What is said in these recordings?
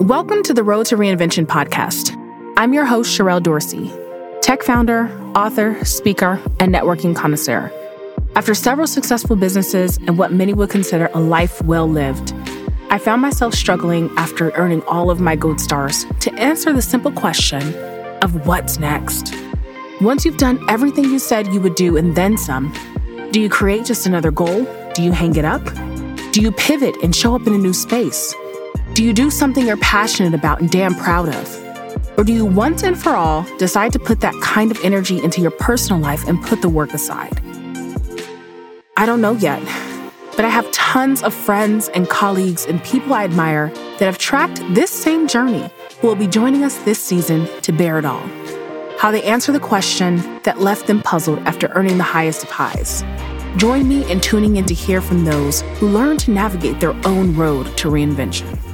Welcome to the Road to Reinvention podcast. I'm your host, Sherrell Dorsey, tech founder, author, speaker, and networking connoisseur. After several successful businesses and what many would consider a life well lived, I found myself struggling after earning all of my gold stars to answer the simple question of what's next. Once you've done everything you said you would do and then some, do you create just another goal? Do you hang it up? Do you pivot and show up in a new space? Do you do something you're passionate about and damn proud of? Or do you once and for all decide to put that kind of energy into your personal life and put the work aside? I don't know yet, but I have tons of friends and colleagues and people I admire that have tracked this same journey who will be joining us this season to bear it all. How they answer the question that left them puzzled after earning the highest of highs. Join me in tuning in to hear from those who learn to navigate their own road to reinvention.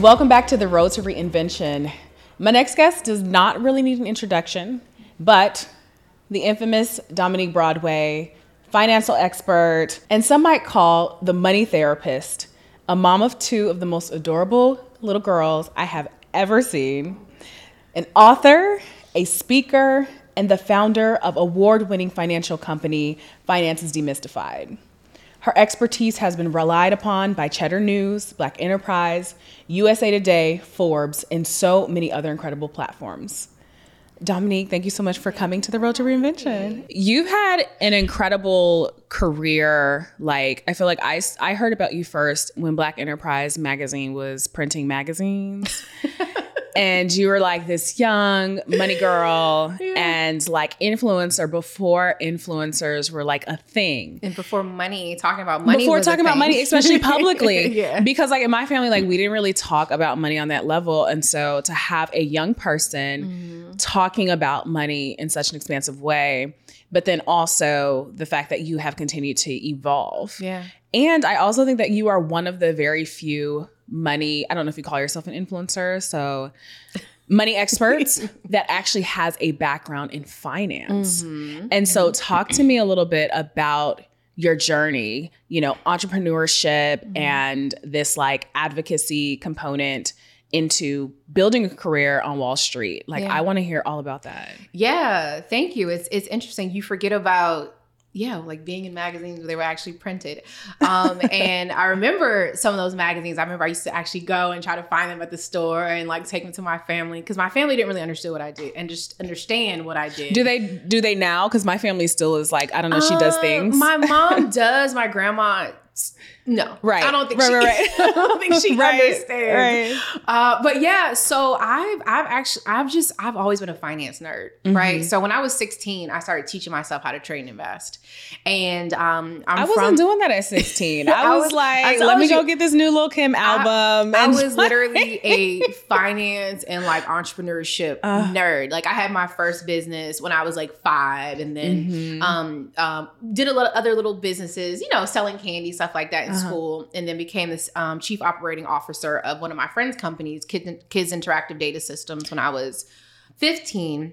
Welcome back to the Road to Reinvention. My next guest does not really need an introduction, but the infamous Dominique Broadway, financial expert, and some might call the money therapist, a mom of two of the most adorable little girls I have ever seen, an author, a speaker, and the founder of award winning financial company Finances Demystified. Her expertise has been relied upon by Cheddar News, Black Enterprise, USA Today, Forbes, and so many other incredible platforms. Dominique, thank you so much for coming to the Road to Reinvention. You've had an incredible career. Like, I feel like I, I heard about you first when Black Enterprise magazine was printing magazines. and you were like this young money girl yeah. and like influencer before influencers were like a thing and before money talking about money before talking about money especially publicly yeah. because like in my family like we didn't really talk about money on that level and so to have a young person mm-hmm. talking about money in such an expansive way but then also the fact that you have continued to evolve yeah and i also think that you are one of the very few money, I don't know if you call yourself an influencer, so money experts that actually has a background in finance. Mm-hmm. And so talk to me a little bit about your journey, you know, entrepreneurship mm-hmm. and this like advocacy component into building a career on Wall Street. Like yeah. I want to hear all about that. Yeah, thank you. It's it's interesting. You forget about yeah, like being in magazines where they were actually printed. Um, and I remember some of those magazines. I remember I used to actually go and try to find them at the store and like take them to my family because my family didn't really understand what I did and just understand what I did. Do they do they now? Because my family still is like I don't know. She does uh, things. My mom does. My grandma no, right. I don't think right, she. Right, right. I don't think she right, understands. Right. Uh, but yeah, so I've I've actually I've just I've always been a finance nerd, mm-hmm. right? So when I was 16, I started teaching myself how to trade and invest, and um, I'm I was not doing that at 16. I was, like, I let me you, go get this new Lil Kim album. I, I was literally a finance and like entrepreneurship uh, nerd. Like I had my first business when I was like five, and then mm-hmm. um, um, did a lot of other little businesses, you know, selling candy stuff like that uh-huh. school and then became this um, chief operating officer of one of my friends' companies, Kids, Kids Interactive Data Systems, when I was 15.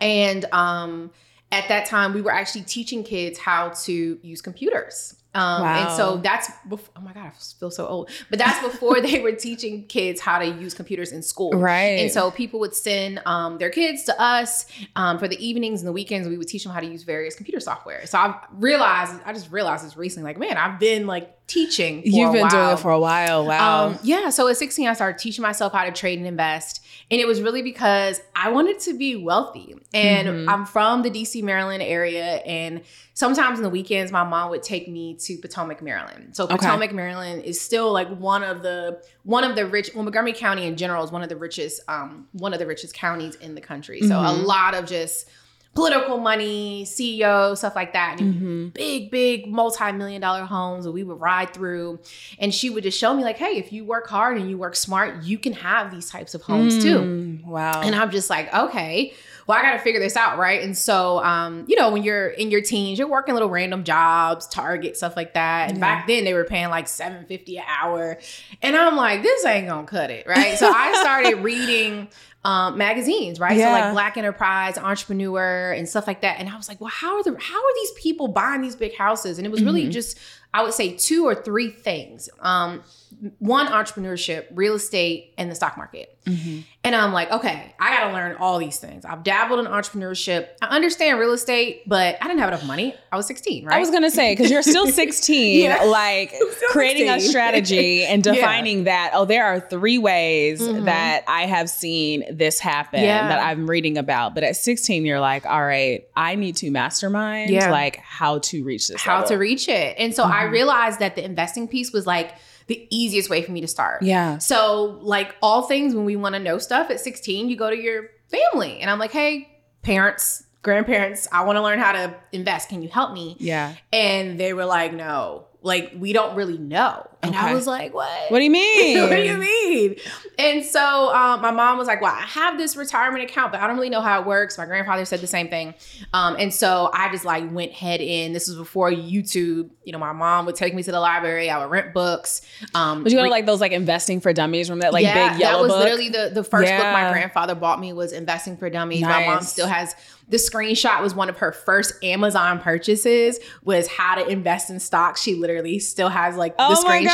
And um, at that time, we were actually teaching kids how to use computers. Um, wow. And so that's before, oh my God, I feel so old. But that's before they were teaching kids how to use computers in school. Right. And so people would send um, their kids to us um, for the evenings and the weekends. We would teach them how to use various computer software. So I realized, I just realized this recently, like, man, I've been like teaching. You've been doing it for a while. Wow. Um, yeah. So at 16, I started teaching myself how to trade and invest. And it was really because I wanted to be wealthy. And mm-hmm. I'm from the DC, Maryland area. And sometimes in the weekends, my mom would take me to Potomac, Maryland. So Potomac, okay. Maryland is still like one of the one of the rich. Well, Montgomery County in general is one of the richest um, one of the richest counties in the country. So mm-hmm. a lot of just political money, CEO, stuff like that. And mm-hmm. big, big multi-million dollar homes that we would ride through. And she would just show me like, hey, if you work hard and you work smart, you can have these types of homes mm, too. Wow. And I'm just like, okay, well, I got to figure this out, right? And so, um, you know, when you're in your teens, you're working little random jobs, Target, stuff like that. And yeah. back then they were paying like 750 an hour. And I'm like, this ain't gonna cut it, right? So I started reading um, magazines, right? Yeah. So like Black Enterprise, Entrepreneur, and stuff like that. And I was like, well, how are the how are these people buying these big houses? And it was really mm-hmm. just I would say two or three things. Um, one, entrepreneurship, real estate, and the stock market. Mm-hmm. And I'm like, okay, I got to learn all these things. I've dabbled in entrepreneurship. I understand real estate, but I didn't have enough money. I was 16, right? I was going to say, because you're still 16, yeah. like creating 16. a strategy and defining yeah. that, oh, there are three ways mm-hmm. that I have seen this happen yeah. that I'm reading about. But at 16, you're like, all right, I need to mastermind yeah, like how to reach this. How level. to reach it. And so mm-hmm. I realized that the investing piece was like, the easiest way for me to start. Yeah. So, like all things, when we want to know stuff at 16, you go to your family. And I'm like, hey, parents, grandparents, I want to learn how to invest. Can you help me? Yeah. And they were like, no, like we don't really know. And okay. I was like, what? What do you mean? what do you mean? And so um, my mom was like, well, I have this retirement account, but I don't really know how it works. My grandfather said the same thing. Um, and so I just like went head in. This was before YouTube. You know, my mom would take me to the library. I would rent books. Um, but you go to like those like investing for dummies from that like yeah, big yellow Yeah, that was book? literally the, the first yeah. book my grandfather bought me was Investing for Dummies. Nice. My mom still has the screenshot was one of her first Amazon purchases was how to invest in stocks. She literally still has like the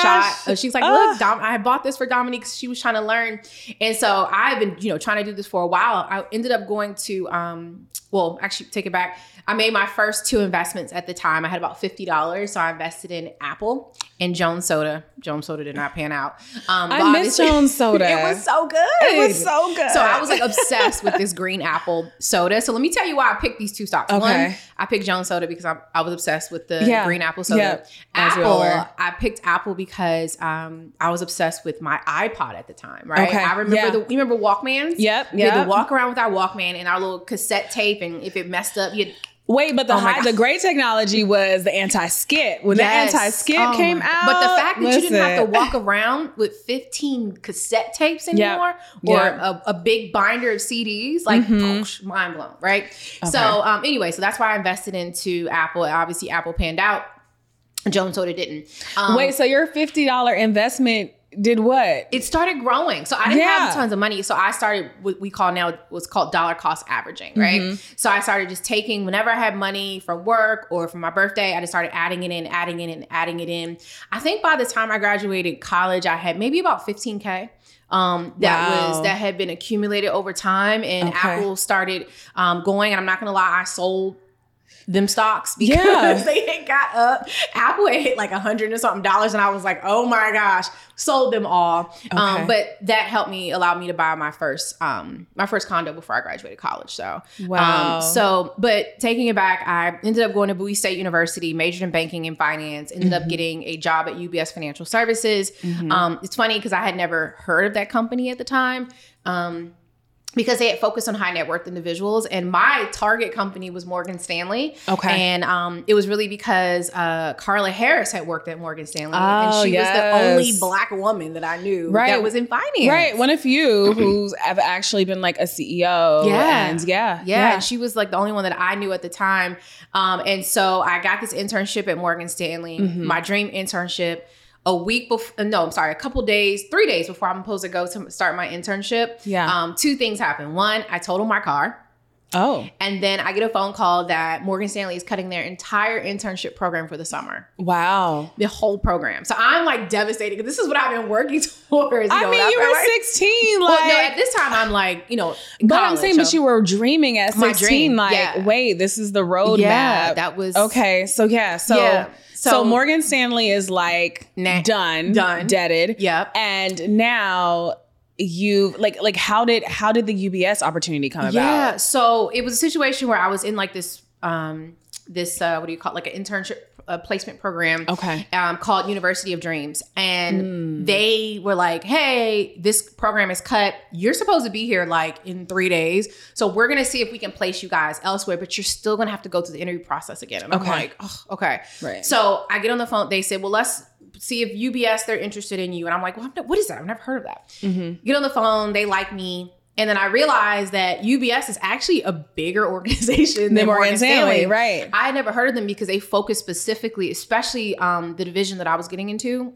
screenshot. She's like, look, Dom, I bought this for Dominique. She was trying to learn. And so I've been, you know, trying to do this for a while. I ended up going to um, well, actually take it back. I made my first two investments at the time. I had about $50. So I invested in Apple and Jones Soda. Jones Soda did not pan out. Um, I miss Jones Soda. it was so good. It was so good. So I was like obsessed with this green apple soda. So let me tell you why I picked these two stocks. Okay. One, I picked Jones Soda because I, I was obsessed with the yeah. green apple soda. Yeah. Apple, I picked Apple because um, I was obsessed with my iPod at the time, right? Okay. I remember yeah. the, you remember Walkmans? Yep. We had to walk around with our Walkman and our little cassette tape. And if it messed up, you'd Wait, but the oh high, the great technology was the anti skip. When yes. the anti skip oh came out, but the fact that listen. you didn't have to walk around with 15 cassette tapes anymore yep. or yep. A, a, big binder of CDs, like mm-hmm. mind blown, right? Okay. So um, anyway, so that's why I invested into Apple. Obviously, Apple panned out. Jones Soda didn't. Um, Wait, so your fifty dollar investment did what? It started growing. So I didn't yeah. have tons of money. So I started what we call now what's called dollar cost averaging, right? Mm-hmm. So I started just taking whenever I had money from work or from my birthday, I just started adding it in, adding it in, and adding it in. I think by the time I graduated college, I had maybe about 15K um, that wow. was that had been accumulated over time and okay. apple started um, going and i'm not gonna lie i sold them stocks because yeah. they had got up. Apple had hit like a hundred and something dollars, and I was like, oh my gosh, sold them all. Um, okay. Um, but that helped me, allowed me to buy my first um my first condo before I graduated college. So um, wow. Um, so, but taking it back, I ended up going to Bowie State University, majored in banking and finance. Ended mm-hmm. up getting a job at UBS Financial Services. Mm-hmm. Um, it's funny because I had never heard of that company at the time. Um, because they had focused on high net worth individuals and my target company was morgan stanley. Okay. And um, it was really because uh, carla harris had worked at morgan stanley oh, and she yes. was the only black woman that i knew right. that was in finance. Right. One of few who's have actually been like a ceo yeah. and yeah, yeah yeah. and she was like the only one that i knew at the time. Um, and so i got this internship at morgan stanley mm-hmm. my dream internship a week before no i'm sorry a couple days three days before i'm supposed to go to start my internship yeah um two things happened one i totaled my car Oh. And then I get a phone call that Morgan Stanley is cutting their entire internship program for the summer. Wow. The whole program. So I'm like devastated because this is what I've been working towards. I know, mean, you were like, 16. Like, well, no, at this time, I'm like, you know, but college, I'm saying, so. but you were dreaming at 16. Dream, like, yeah. wait, this is the roadmap. Yeah, that was. Okay. So, yeah. So, yeah. So, so, Morgan Stanley is like nah, done, done, deaded. Yep. And now you like like how did how did the UBS opportunity come about? Yeah. So it was a situation where I was in like this um this uh what do you call it? like an internship a placement program okay. um, called university of dreams. And mm. they were like hey this program is cut. You're supposed to be here like in three days. So we're gonna see if we can place you guys elsewhere but you're still gonna have to go through the interview process again. And i'm like oh, okay. Right. So i get on the phone. They said well let's see if ubs they're interested in you. And i'm like well, what is that? I've never heard of that. Mm-hmm. get on the phone. They like me and then I realized that UBS is actually a bigger organization than, than Morgan, Morgan Stanley. Stanley. Right. I had never heard of them because they focus specifically, especially um, the division that I was getting into,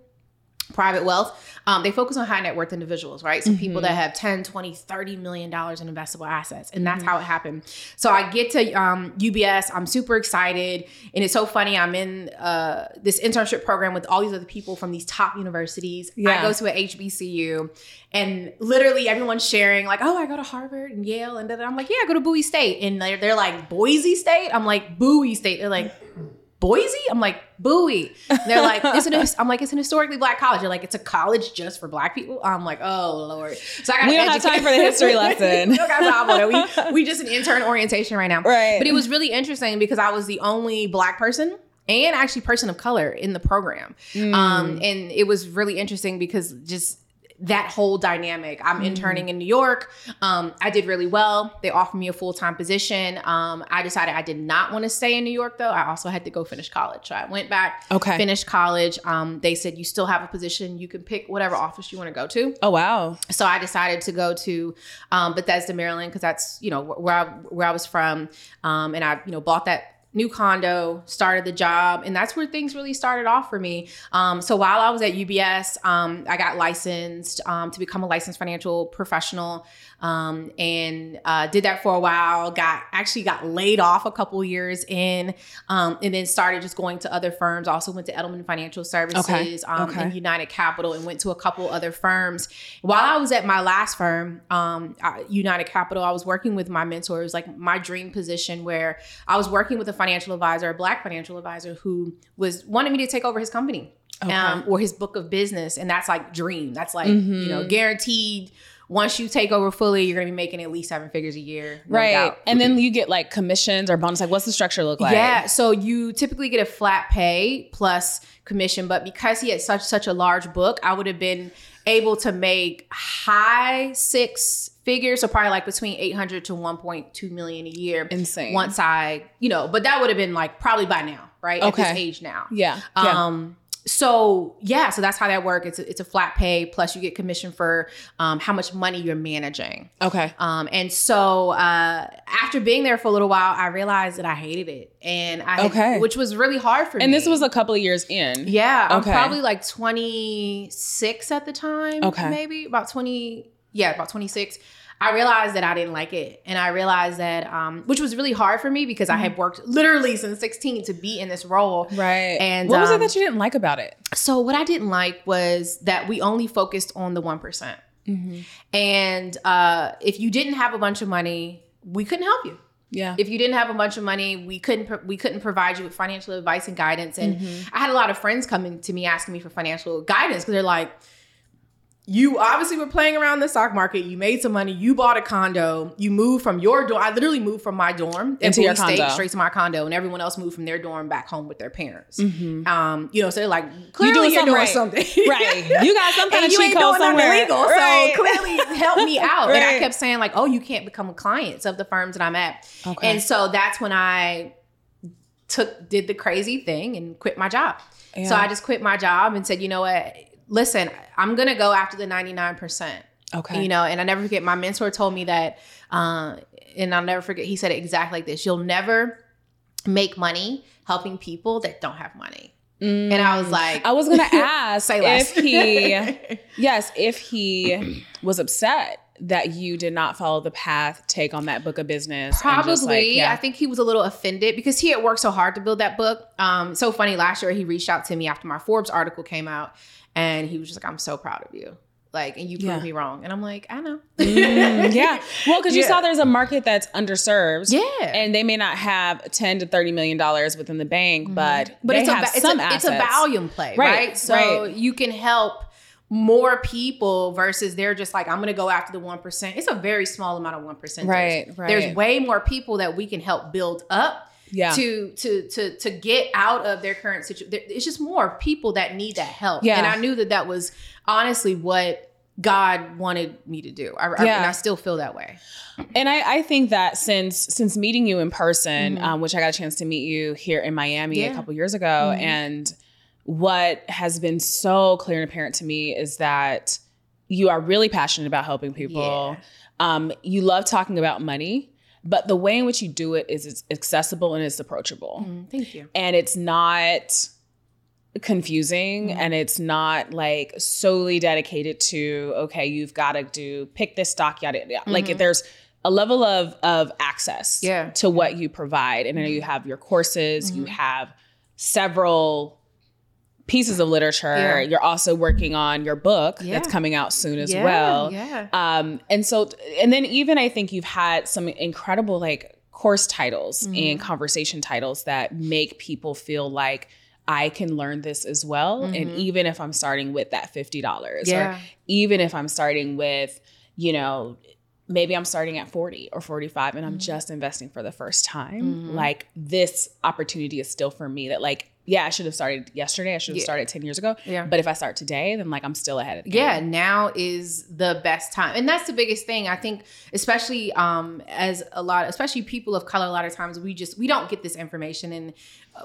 private wealth um, they focus on high net worth individuals right so mm-hmm. people that have 10 20 30 million dollars in investable assets and that's mm-hmm. how it happened so i get to um, ubs i'm super excited and it's so funny i'm in uh, this internship program with all these other people from these top universities yeah. i go to a hbcu and literally everyone's sharing like oh i go to harvard and yale and i'm like yeah i go to bowie state and they're, they're like boise state i'm like bowie state they're like Boise? I'm like, Bowie. And they're like, it's an, I'm like, it's an historically black college. They're like, it's a college just for black people. I'm like, oh Lord. So I got We don't educate. have time for the history lesson. we, we, we just an intern orientation right now. Right. But it was really interesting because I was the only black person and actually person of color in the program. Mm. Um, and it was really interesting because just that whole dynamic. I'm mm-hmm. interning in New York. Um, I did really well. They offered me a full time position. Um, I decided I did not want to stay in New York though. I also had to go finish college. So I went back, okay. finished college. Um, they said, you still have a position. You can pick whatever office you want to go to. Oh, wow. So I decided to go to um, Bethesda, Maryland, because that's, you know, where I, where I was from. Um, and I, you know, bought that new condo, started the job, and that's where things really started off for me. Um, so while I was at UBS, um, I got licensed um, to become a licensed financial professional um, and uh, did that for a while. Got actually got laid off a couple years in, um, and then started just going to other firms. Also went to Edelman Financial Services okay. Um, okay. and United Capital, and went to a couple other firms. While I was at my last firm, um, United Capital, I was working with my mentor. It was like my dream position where I was working with a financial advisor, a black financial advisor, who was wanted me to take over his company. Okay. Um, or his book of business, and that's like dream. That's like mm-hmm. you know guaranteed once you take over fully, you're gonna be making at least seven figures a year. No right. Doubt. And then you get like commissions or bonus. Like what's the structure look like? Yeah. So you typically get a flat pay plus commission, but because he had such such a large book, I would have been able to make high six figures, so probably like between 800 to 1.2 million a year. Insane. Once I, you know, but that would have been like probably by now, right? Okay. At this age now. Yeah. Um, so yeah, so that's how that works. It's a, it's a flat pay plus you get commission for um, how much money you're managing. Okay. Um, and so uh, after being there for a little while, I realized that I hated it, and I okay, which was really hard for and me. And this was a couple of years in. Yeah. Okay. I'm probably like 26 at the time. Okay. Maybe about 20. Yeah, about 26. I realized that I didn't like it. And I realized that, um, which was really hard for me because. I had worked literally since 16 to be in this role. Right. And what was um, it that you didn't like about it? So, what I didn't like was that we only focused on the one mm-hmm. And uh, if you didn't have a bunch of money, we couldn't help you. Yeah. If you didn't have a bunch of money, we couldn't we couldn't provide you with financial advice and guidance. And mm-hmm. I had a lot of friends coming to me asking me for financial guidance because they're like, you obviously were playing around the stock market. You made some money. You bought a condo. You moved from your dorm. I literally moved from my dorm into your condo. Straight to my condo, and everyone else moved from their dorm back home with their parents. Mm-hmm. Um, you know, so they're like, clearly you doing you're doing right. something, right? You got some kind of cheat code somewhere, illegal, right. so clearly help me out. right. And I kept saying like, oh, you can't become clients of the firms that I'm at, okay. and so that's when I took did the crazy thing and quit my job. Yeah. So I just quit my job and said, you know what listen, I'm gonna go after the 99%. Okay. You know, and I never forget my mentor told me that, uh, and I'll never forget, he said it exactly like this. You'll never make money helping people that don't have money. Mm. And I was mm. like, I was gonna ask if he, yes, if he was upset that you did not follow the path, take on that book of business. Probably. Like, yeah. I think he was a little offended because he had worked so hard to build that book. Um, so funny, last year he reached out to me after my Forbes article came out and he was just like, I'm so proud of you. Like, and you proved yeah. me wrong. And I'm like, I know. mm, yeah. Well, because you yeah. saw there's a market that's underserved. Yeah. And they may not have 10 to 30 million dollars within the bank, mm-hmm. but, but it's, a, it's, a, it's a volume play, right? right? So right. you can help more people versus they're just like, I'm gonna go after the one percent. It's a very small amount of one percent. Right, right. There's way more people that we can help build up yeah. to to to to get out of their current situation. It's just more people that need that help. Yeah. And I knew that that was honestly what God wanted me to do. I, yeah. I, and I still feel that way. And I, I think that since since meeting you in person, mm-hmm. um, which I got a chance to meet you here in Miami yeah. a couple years ago, mm-hmm. and what has been so clear and apparent to me is that you are really passionate about helping people. Yeah. Um, you love talking about money but the way in which you do it is it's accessible and it's approachable. Mm, thank you. And it's not confusing mm-hmm. and it's not like solely dedicated to okay you've got to do pick this stock yada, yada. Mm-hmm. like there's a level of of access yeah. to what you provide and then you have your courses mm-hmm. you have several pieces of literature yeah. you're also working on your book yeah. that's coming out soon as well yeah. um and so and then even i think you've had some incredible like course titles and mm-hmm. conversation titles that make people feel like I can learn this as well. Mm-hmm. And even if I'm starting with that $50, yeah. or even if I'm starting with, you know, maybe I'm starting at 40 or 45 and I'm mm-hmm. just investing for the first time, mm-hmm. like this opportunity is still for me that like yeah, I should have started yesterday. I should have yeah. started 10 years ago. Yeah. But if I start today, then like I'm still ahead of the game. Yeah, now is the best time. And that's the biggest thing. I think, especially um as a lot, especially people of color, a lot of times we just we don't get this information and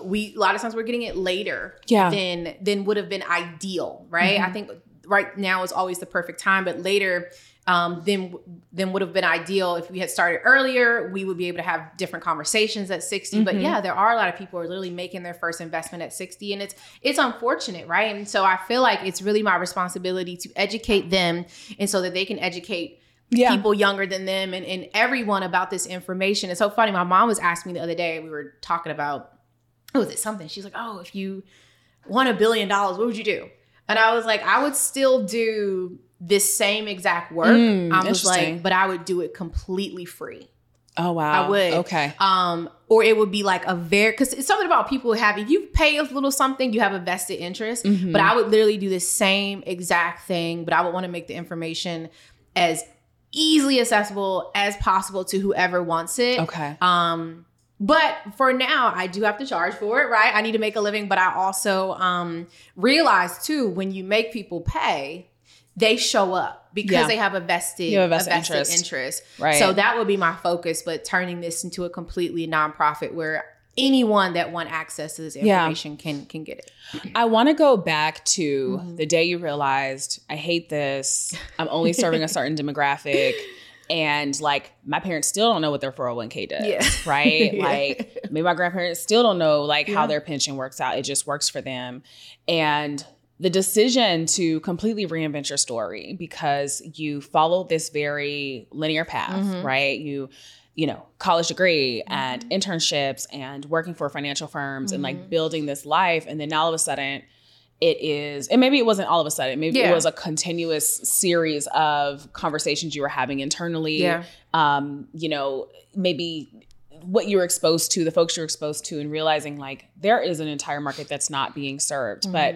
we a lot of times we're getting it later yeah. than than would have been ideal, right? Mm-hmm. I think right now is always the perfect time, but later um, then then would have been ideal if we had started earlier. We would be able to have different conversations at 60. Mm-hmm. But yeah, there are a lot of people who are literally making their first investment at 60, and it's it's unfortunate, right? And so I feel like it's really my responsibility to educate them, and so that they can educate. Yeah. people younger than them and, and everyone about this information. It's so funny. My mom was asking me the other day, we were talking about, oh, was it something? She's like, oh, if you won a billion dollars, what would you do? And I was like, I would still do this same exact work. Mm, I was like, but I would do it completely free. Oh wow. I would. Okay. Um, or it would be like a very because it's something about people have if you pay a little something, you have a vested interest. Mm-hmm. But I would literally do the same exact thing, but I would want to make the information as easily accessible as possible to whoever wants it. Okay. Um, but for now, I do have to charge for it, right? I need to make a living, but I also um realize too when you make people pay, they show up because yeah. they have a vested, have a vested, a vested interest. interest. Right. So that would be my focus, but turning this into a completely nonprofit where anyone that want access to this information yeah. can can get it. I want to go back to mm-hmm. the day you realized I hate this. I'm only serving a certain demographic. And like my parents still don't know what their 401k does, yeah. right? yeah. Like maybe my grandparents still don't know like how their pension works out. It just works for them. And the decision to completely reinvent your story because you followed this very linear path, mm-hmm. right? You you know, college degree mm-hmm. and internships and working for financial firms mm-hmm. and like mm-hmm. building this life and then all of a sudden it is and maybe it wasn't all of a sudden maybe yeah. it was a continuous series of conversations you were having internally yeah. um you know maybe what you're exposed to the folks you're exposed to and realizing like there is an entire market that's not being served mm-hmm. but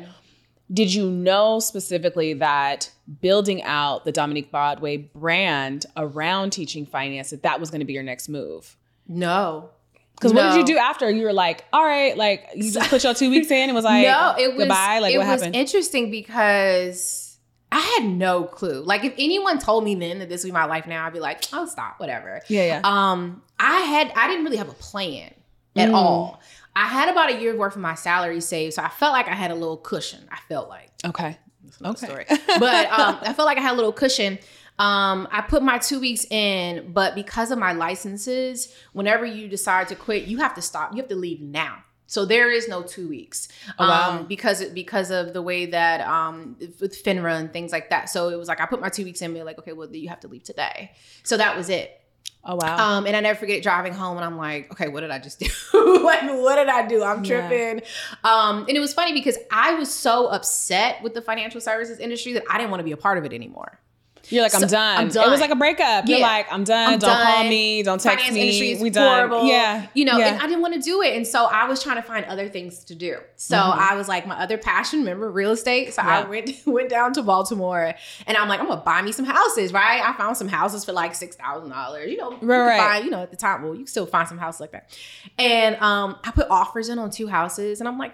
did you know specifically that building out the Dominique Broadway brand around teaching finance that that was going to be your next move? No. Because no. what did you do after? You were like, all right, like you just put your two weeks in and was like, no, it was, goodbye. Like it what was happened? interesting because I had no clue. Like if anyone told me then that this would be my life now, I'd be like, oh, stop, whatever. Yeah, yeah. Um, I had I didn't really have a plan at mm. all. I had about a year's worth of my salary saved, so I felt like I had a little cushion. I felt like okay, okay, story. but um, I felt like I had a little cushion. Um, I put my two weeks in, but because of my licenses, whenever you decide to quit, you have to stop. You have to leave now. So there is no two weeks oh, wow. um, because because of the way that um, with FINRA and things like that. So it was like I put my two weeks in, and like, okay, well, you have to leave today. So that was it. Oh wow. Um, and I never forget driving home and I'm like, okay, what did I just do? like, what did I do? I'm tripping. Yeah. Um, and it was funny because I was so upset with the financial services industry that I didn't want to be a part of it anymore. You're like, I'm, so, done. I'm done. It was like a breakup. Yeah. You're like, I'm done. I'm don't done. call me. Don't text Finance me. Industry is we horrible. done. Yeah. You know, yeah. and I didn't want to do it. And so I was trying to find other things to do. So mm-hmm. I was like, my other passion, remember real estate. So yeah. I went went down to Baltimore and I'm like, I'm gonna buy me some houses, right? I found some houses for like six thousand dollars. You know, right, you right. Find, you know, at the time, well, you can still find some houses like that. And um, I put offers in on two houses, and I'm like,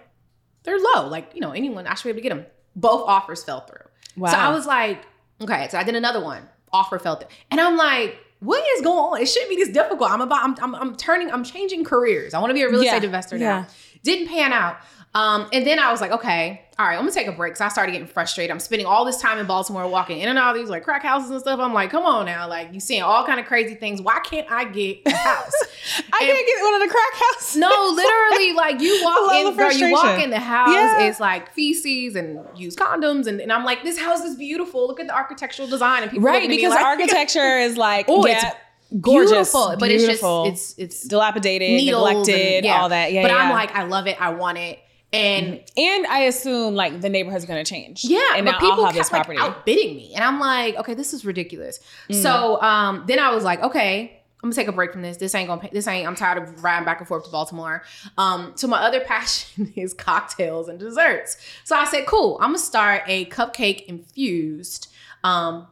they're low. Like, you know, anyone I should be able to get them. Both offers fell through. Wow. So I was like, okay, so I did another one offer felt it. And I'm like, what is going on? It shouldn't be this difficult. I'm about, I'm, I'm, I'm turning, I'm changing careers. I want to be a real estate investor now. Didn't pan out. Um, and then I was like, okay, all right, I'm gonna take a break. So I started getting frustrated. I'm spending all this time in Baltimore walking in and out of these like crack houses and stuff. I'm like, come on now, like you seeing all kind of crazy things. Why can't I get a house? I and, can't get one of the crack houses. No, literally, like you walk in, girl, you walk in the house, yeah. it's like feces and used condoms, and, and I'm like, this house is beautiful. Look at the architectural design, and people right because like, architecture is like, oh, yeah, gorgeous, beautiful, but beautiful. it's just it's it's dilapidated, neglected, and, yeah. all that. Yeah, but yeah. I'm like, I love it. I want it. And and I assume like the neighborhood's gonna change. Yeah, and now people I'll have kept, this property. Like, outbidding me, and I'm like, okay, this is ridiculous. Mm. So um, then I was like, okay, I'm gonna take a break from this. This ain't gonna. This ain't. I'm tired of riding back and forth to Baltimore. Um, so my other passion is cocktails and desserts. So I said, cool. I'm gonna start a cupcake infused um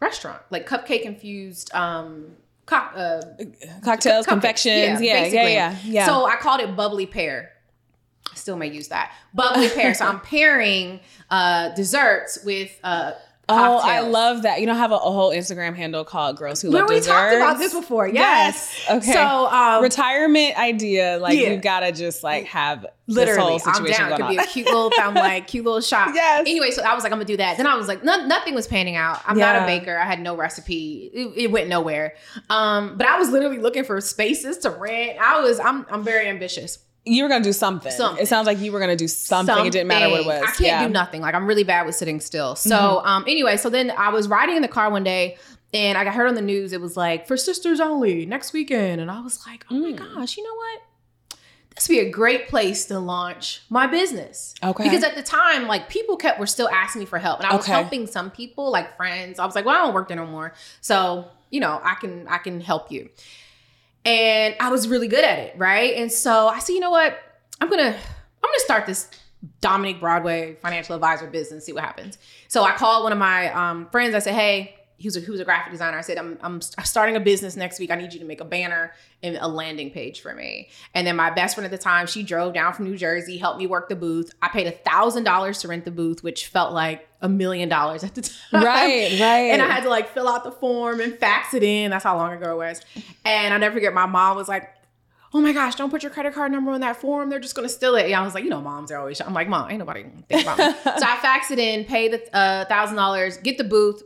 restaurant, like cupcake infused um co- uh, cocktails, confections. Yeah, yeah, yeah, yeah, yeah. So I called it bubbly pear still may use that. Bubbly pear. so I'm pairing uh, desserts with uh, Cocktails. Oh, I love that. You know, I have a, a, whole Instagram handle called Girls Who Love Where we talked about this before. Yes. yes. Okay. So um, retirement idea, like yeah. you gotta just like have literally this whole situation I'm down. Going it could on. be a cute little found like cute little shop. Yes. Anyway, so I was like, I'm gonna do that. Then I was like, no, nothing was panning out. I'm yeah. not a baker. I had no recipe. It, it, went nowhere. Um, but I was literally looking for spaces to rent. I was. I'm. I'm very ambitious you were gonna do something. something. It sounds like you were gonna do something. something. It didn't matter what it was. I can't yeah. do nothing. Like I'm really bad with sitting still. So mm-hmm. um anyway, so then I was riding in the car one day and I got heard on the news it was like for sisters only next weekend. And I was like, oh mm. my gosh, you know what? This would be a great place to launch my business. Okay. Because at the time, like people kept were still asking me for help. And I was okay. helping some people, like friends. I was like, well, I don't work there no more. So, you know, I can I can help you and I was really good at it, right? And so I said, you know what? I'm gonna I'm gonna start this Dominique Broadway financial advisor business, see what happens. So I called one of my um, friends. I said, hey, he was, a, was a graphic designer. I said, I'm, I'm starting a business next week. I need you to make a banner and a landing page for me. And then my best friend at the time, she drove down from New Jersey, helped me work the booth. I paid a thousand dollars to rent the booth, which felt like a million dollars at the time. Right, right. And I had to like fill out the form and fax it in. That's how long ago it was. And I never forget, my mom was like, oh my gosh, don't put your credit card number on that form. They're just gonna steal it. Yeah, I was like, you know, moms are always. I'm like, mom, ain't nobody think about me. so I faxed it in, pay the uh, thousand dollars, get the booth,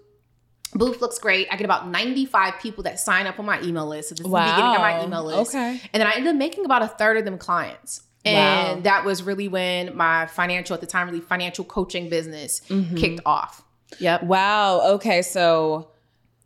Booth looks great. I get about 95 people that sign up on my email list. So this wow. is the beginning of my email list. Okay. And then I ended up making about a third of them clients. And wow. that was really when my financial, at the time, really financial coaching business mm-hmm. kicked off. Yep. Wow. Okay. So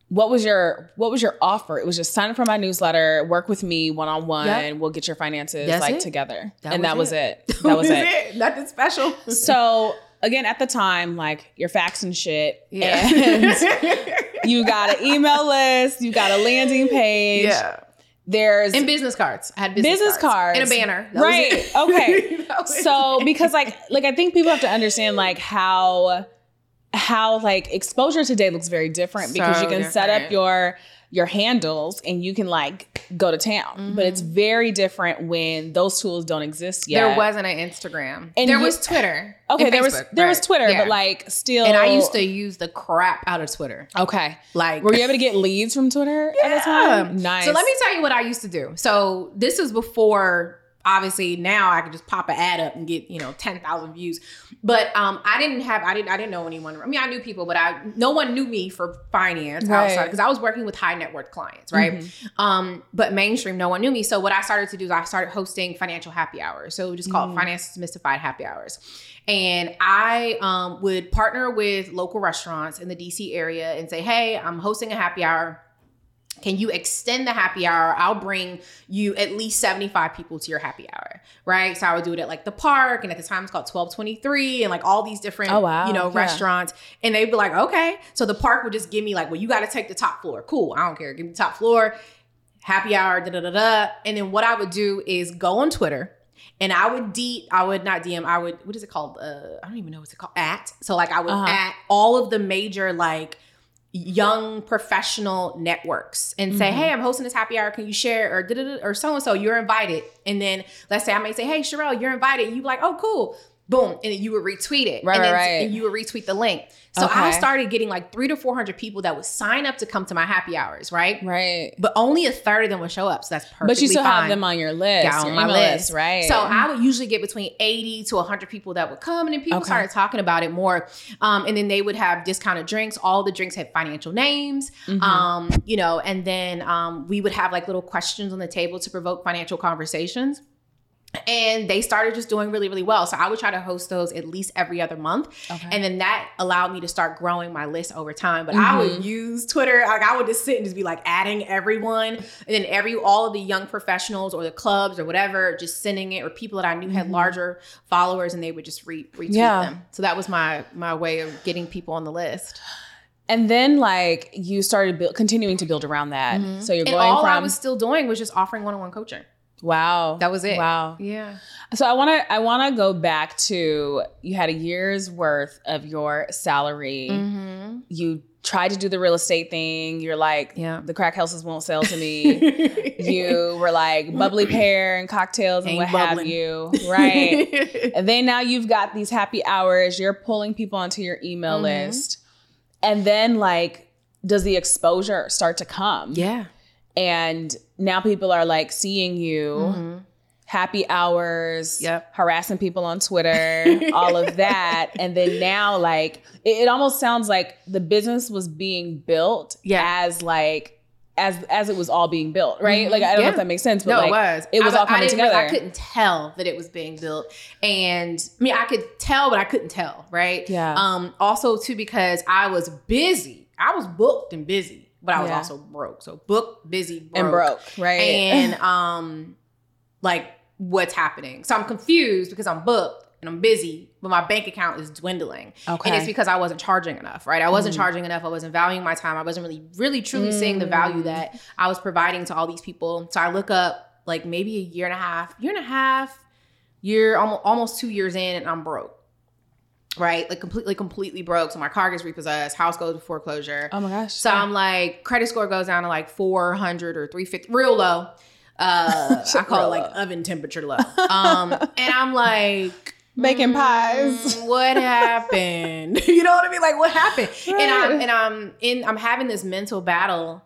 what was your what was your offer? It was just sign up for my newsletter, work with me one on one. We'll get your finances That's like it. together, that and was that was it. That was it. it. Nothing special. so again, at the time, like you're faxing shit. Yeah. And you got an email list, you got a landing page. Yeah. There's and business cards. I had business, business cards. cards. and a banner. That right. okay. so because like like I think people have to understand like how how like exposure today looks very different so because you can different. set up your your handles and you can like go to town. Mm-hmm. But it's mm-hmm. very different when those tools don't exist yet. There wasn't an Instagram. And there you, was Twitter. Okay, there Facebook, was there was Twitter, yeah. but like still And I used to use the crap out of Twitter. Okay. Like were you able to get leads from Twitter yeah. at the time? Nice. So let me tell you what I used to do. So this is before obviously now I can just pop an ad up and get you know ten thousand views. But um, I didn't have I didn't I didn't know anyone. I mean I knew people, but I no one knew me for finance right. outside because I was working with high net worth clients, right? Mm-hmm. Um, but mainstream no one knew me. So what I started to do is I started hosting financial happy hours. So we just called mm. Finances Demystified Happy Hours. And I um, would partner with local restaurants in the DC area and say, hey, I'm hosting a happy hour can you extend the happy hour? I'll bring you at least 75 people to your happy hour, right? So I would do it at like the park, and at the time it's called 1223, and like all these different, oh, wow. you know, yeah. restaurants. And they'd be like, okay. So the park would just give me like, well, you got to take the top floor. Cool, I don't care. Give me the top floor, happy hour, da da da da. And then what I would do is go on Twitter. And I would D, I would not DM, I would, what is it called? Uh, I don't even know what's it called. At. So like I would uh-huh. at all of the major like young professional networks and say, mm-hmm. "Hey, I'm hosting this happy hour. Can you share?" Or or so and so, you're invited. And then let's say I may say, "Hey, Sherrell, you're invited." You like, "Oh, cool." Boom, and then you would retweet it. Right, and then, right. And you would retweet the link. So okay. I started getting like three to 400 people that would sign up to come to my happy hours, right? Right. But only a third of them would show up. So that's perfect. But you still fine. have them on your list. Yeah, on my list. list. Right. So I would usually get between 80 to 100 people that would come and then people okay. started talking about it more. Um, and then they would have discounted drinks. All the drinks had financial names. Mm-hmm. Um, you know, and then um, we would have like little questions on the table to provoke financial conversations and they started just doing really really well so i would try to host those at least every other month okay. and then that allowed me to start growing my list over time but mm-hmm. i would mm-hmm. use twitter like i would just sit and just be like adding everyone and then every all of the young professionals or the clubs or whatever just sending it or people that i knew mm-hmm. had larger followers and they would just re- retweet yeah. them so that was my my way of getting people on the list and then like you started build, continuing to build around that. Mm-hmm. So you're and going all from I was still doing was just offering one-on-one coaching. Wow. That was it. Wow. Yeah. So I want to I want to go back to you had a year's worth of your salary. Mm-hmm. You tried to do the real estate thing. You're like, yeah. the crack houses won't sell to me. you were like bubbly pear and cocktails and Ain't what bubbling. have you, right? and then now you've got these happy hours. You're pulling people onto your email mm-hmm. list, and then like, does the exposure start to come? Yeah. And now people are like seeing you. Mm-hmm. Happy hours, yep. harassing people on Twitter, all of that. And then now, like, it, it, almost sounds like the business was being built yeah. as like as as it was all being built, right? Mm-hmm. Like I don't yeah. know if that makes sense, but no, like, it was. It was I, all coming I together. I couldn't tell that it was being built, and I mean, I could tell, but I couldn't tell, right? Yeah. Um. Also, too, because I was busy. I was booked and busy but I was yeah. also broke. So book, busy, broke, and broke, right? And um, like what's happening? So I'm confused because I'm booked and I'm busy, but my bank account is dwindling. Okay, and it's because I wasn't charging enough, right? I wasn't mm. charging enough. I wasn't valuing my time. I wasn't really, really, truly mm. seeing the value mm. that I was providing to all these people. So I look up like maybe a year and a half, year and a half, year almost almost two years in, and I'm broke right? Like completely, completely broke. So my car gets repossessed, house goes to foreclosure. Oh my gosh. So I'm like, credit score goes down to like 400 or 350, real low. Uh, I call it like oven temperature low. Um, and I'm like, making pies. Mm, what happened? you know what I mean? Like what happened? Right. And I'm and I'm in I'm having this mental battle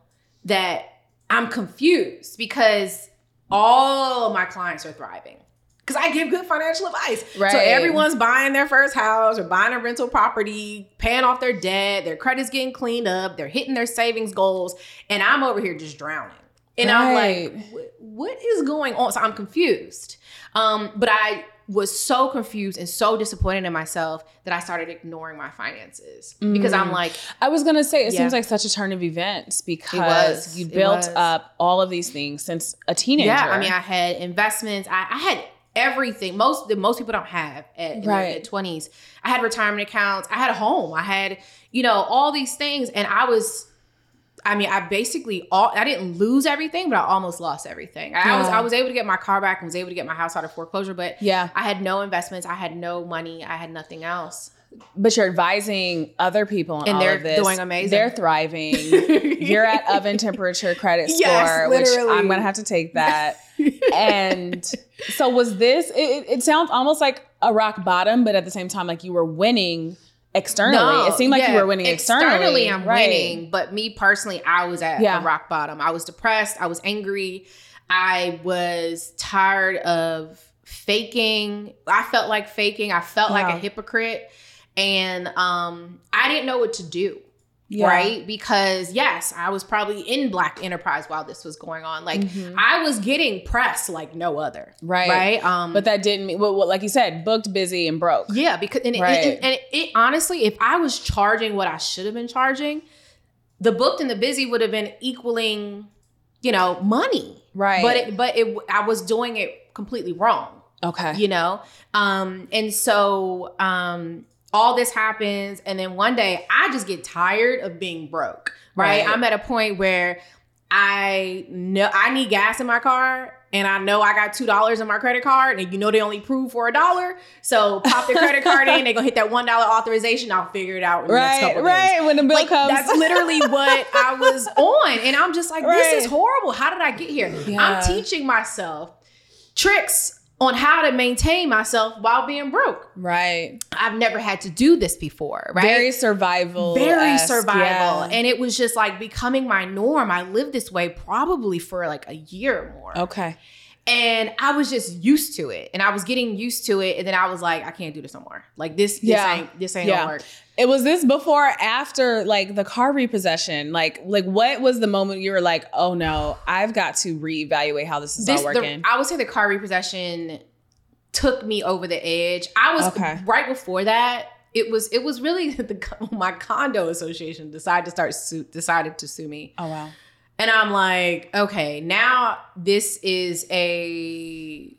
that I'm confused because all my clients are thriving because I give good financial advice. Right. So everyone's buying their first house or buying a rental property, paying off their debt, their credit's getting cleaned up, they're hitting their savings goals, and I'm over here just drowning. And right. I'm like, what is going on? So I'm confused. Um, but I was so confused and so disappointed in myself that I started ignoring my finances mm. because I'm mm. like, I was gonna say, it yeah. seems like such a turn of events because you built up all of these things since a teenager. Yeah, I mean, I had investments, I, I had everything. Most that most people don't have at right. 20s i had retirement accounts. I had a home. I had you know all these things. And i was i mean i basically all i didn't lose everything but i almost lost everything. Yeah. i was i was able to get my car back and was able to get my house out of foreclosure but yeah. I had no investments. I had no money. I had nothing else but you're advising other people and they're doing amazing. They're thriving. you're at oven temperature credit score, yes, which I'm gonna have to take that. and so was this? It, it, sounds almost like a rock bottom, but at the same time, like you were winning externally. No, it seemed like yeah, you were winning externally. Externally, I'm right. winning, but me personally, I was at yeah. a rock bottom. I was depressed. I was angry. I was tired of faking. I felt like faking. I felt yeah. like a hypocrite and um, I didn't know what to do. Yeah. Right? Because yes, I was probably in Black Enterprise while this was going on. Like mm-hmm. I was getting press like no other. Right. Right. Um, but that didn't mean well, well, like you said, booked, busy, and broke. Yeah, because and, right. it, and it, it honestly, if I was charging what I should have been charging, the booked and the busy would have been equaling, you know, money. Right. But it but it I was doing it completely wrong. Okay. You know? Um, and so um all this happens and then one day i just get tired of being broke right, right. i'm at a point where i know i need gas in my car and I know I got two dollars in my credit card, and you know they only prove for a dollar. So pop the credit card in, they gonna hit that one dollar authorization. I'll figure it out in the right, next couple right. Days. When the bill like, comes, that's literally what I was on, and I'm just like, right. this is horrible. How did I get here? Yeah. I'm teaching myself tricks on how to maintain myself while being broke. Right. I've never had to do this before, right? Very survival. Very survival. Yeah. And it was just like becoming my norm. I lived this way probably for like a year or more. Okay. And I was just used to it. And I was getting used to it. And then I was like, I can't do this no more. Like this, this yeah. ain't this ain't yeah. gonna work. It was this before after like the car repossession? Like, like what was the moment you were like, oh no, I've got to reevaluate how this is this, all working? The, I would say the car repossession took me over the edge. I was okay. right before that. It was it was really the my condo association decided to start sue, decided to sue me. Oh wow. And I'm like, okay, now this is a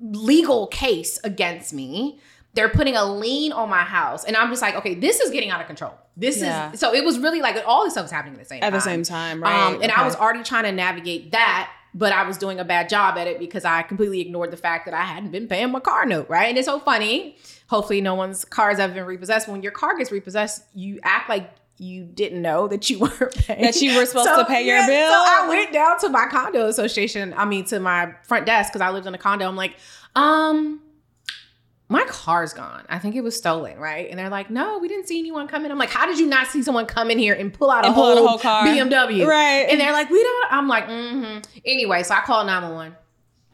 legal case against me. They're putting a lien on my house. And I'm just like, okay, this is getting out of control. This yeah. is so it was really like all this stuff was happening at the same at time. At the same time, right? Um, and okay. I was already trying to navigate that, but I was doing a bad job at it because I completely ignored the fact that I hadn't been paying my car note, right? And it's so funny. Hopefully, no one's cars have been repossessed. When your car gets repossessed, you act like you didn't know that you were paying. That you were supposed so, to pay your yeah, bill. So I went down to my condo association, I mean to my front desk because I lived in a condo. I'm like, um, my car's gone. I think it was stolen, right? And they're like, no, we didn't see anyone come in. I'm like, how did you not see someone come in here and pull out a, whole, out a whole car? BMW? Right. And they're like, we don't. I'm like, mm-hmm. Anyway, so I called 911.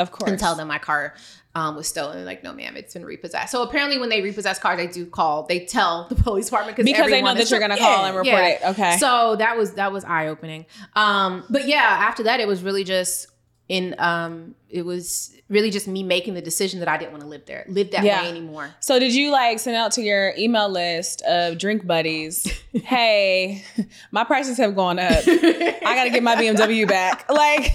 Of course. And tell them my car um, was stolen. Like, no, ma'am, it's been repossessed. So apparently, when they repossess cars, they do call. They tell the police department because they know that you're going to call and report yeah. it. Okay. So that was that was eye opening. Um, but yeah, after that, it was really just in. Um, it was really just me making the decision that I didn't want to live there, live that yeah. way anymore. So did you like send out to your email list of drink buddies, hey, my prices have gone up. I gotta get my BMW back. Like,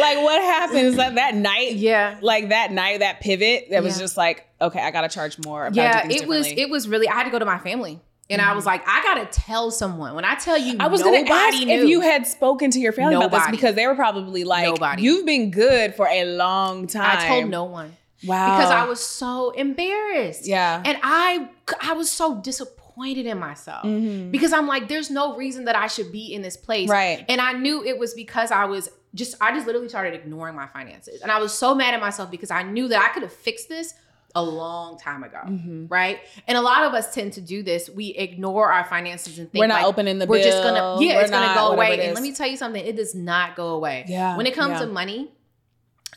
like what happens like that night? Yeah. Like that night, that pivot that was just like, okay, I gotta charge more. yeah, it was it was really I had to go to my family. And mm-hmm. I was mm-hmm. like, I gotta tell someone. When I tell you, I was gonna ask knew. if you had spoken to your family nobody. about this because they were probably like, nobody. "You've been good for a long time." I told no one. Wow, because I was so embarrassed. Yeah, and I I was so disappointed in myself mm-hmm. because I'm like, there's no reason that I should be in this place, right? And I knew it was because I was just I just literally started ignoring my finances, and I was so mad at myself because I knew that I could have fixed this a long time ago, mm-hmm. right? And a lot of us tend to do this. We ignore our finances and think we're not like, opening the we're bill. just gonna yeah, it's not, gonna go away. And let me tell you something, it does not go away. Yeah. When it comes yeah. to money,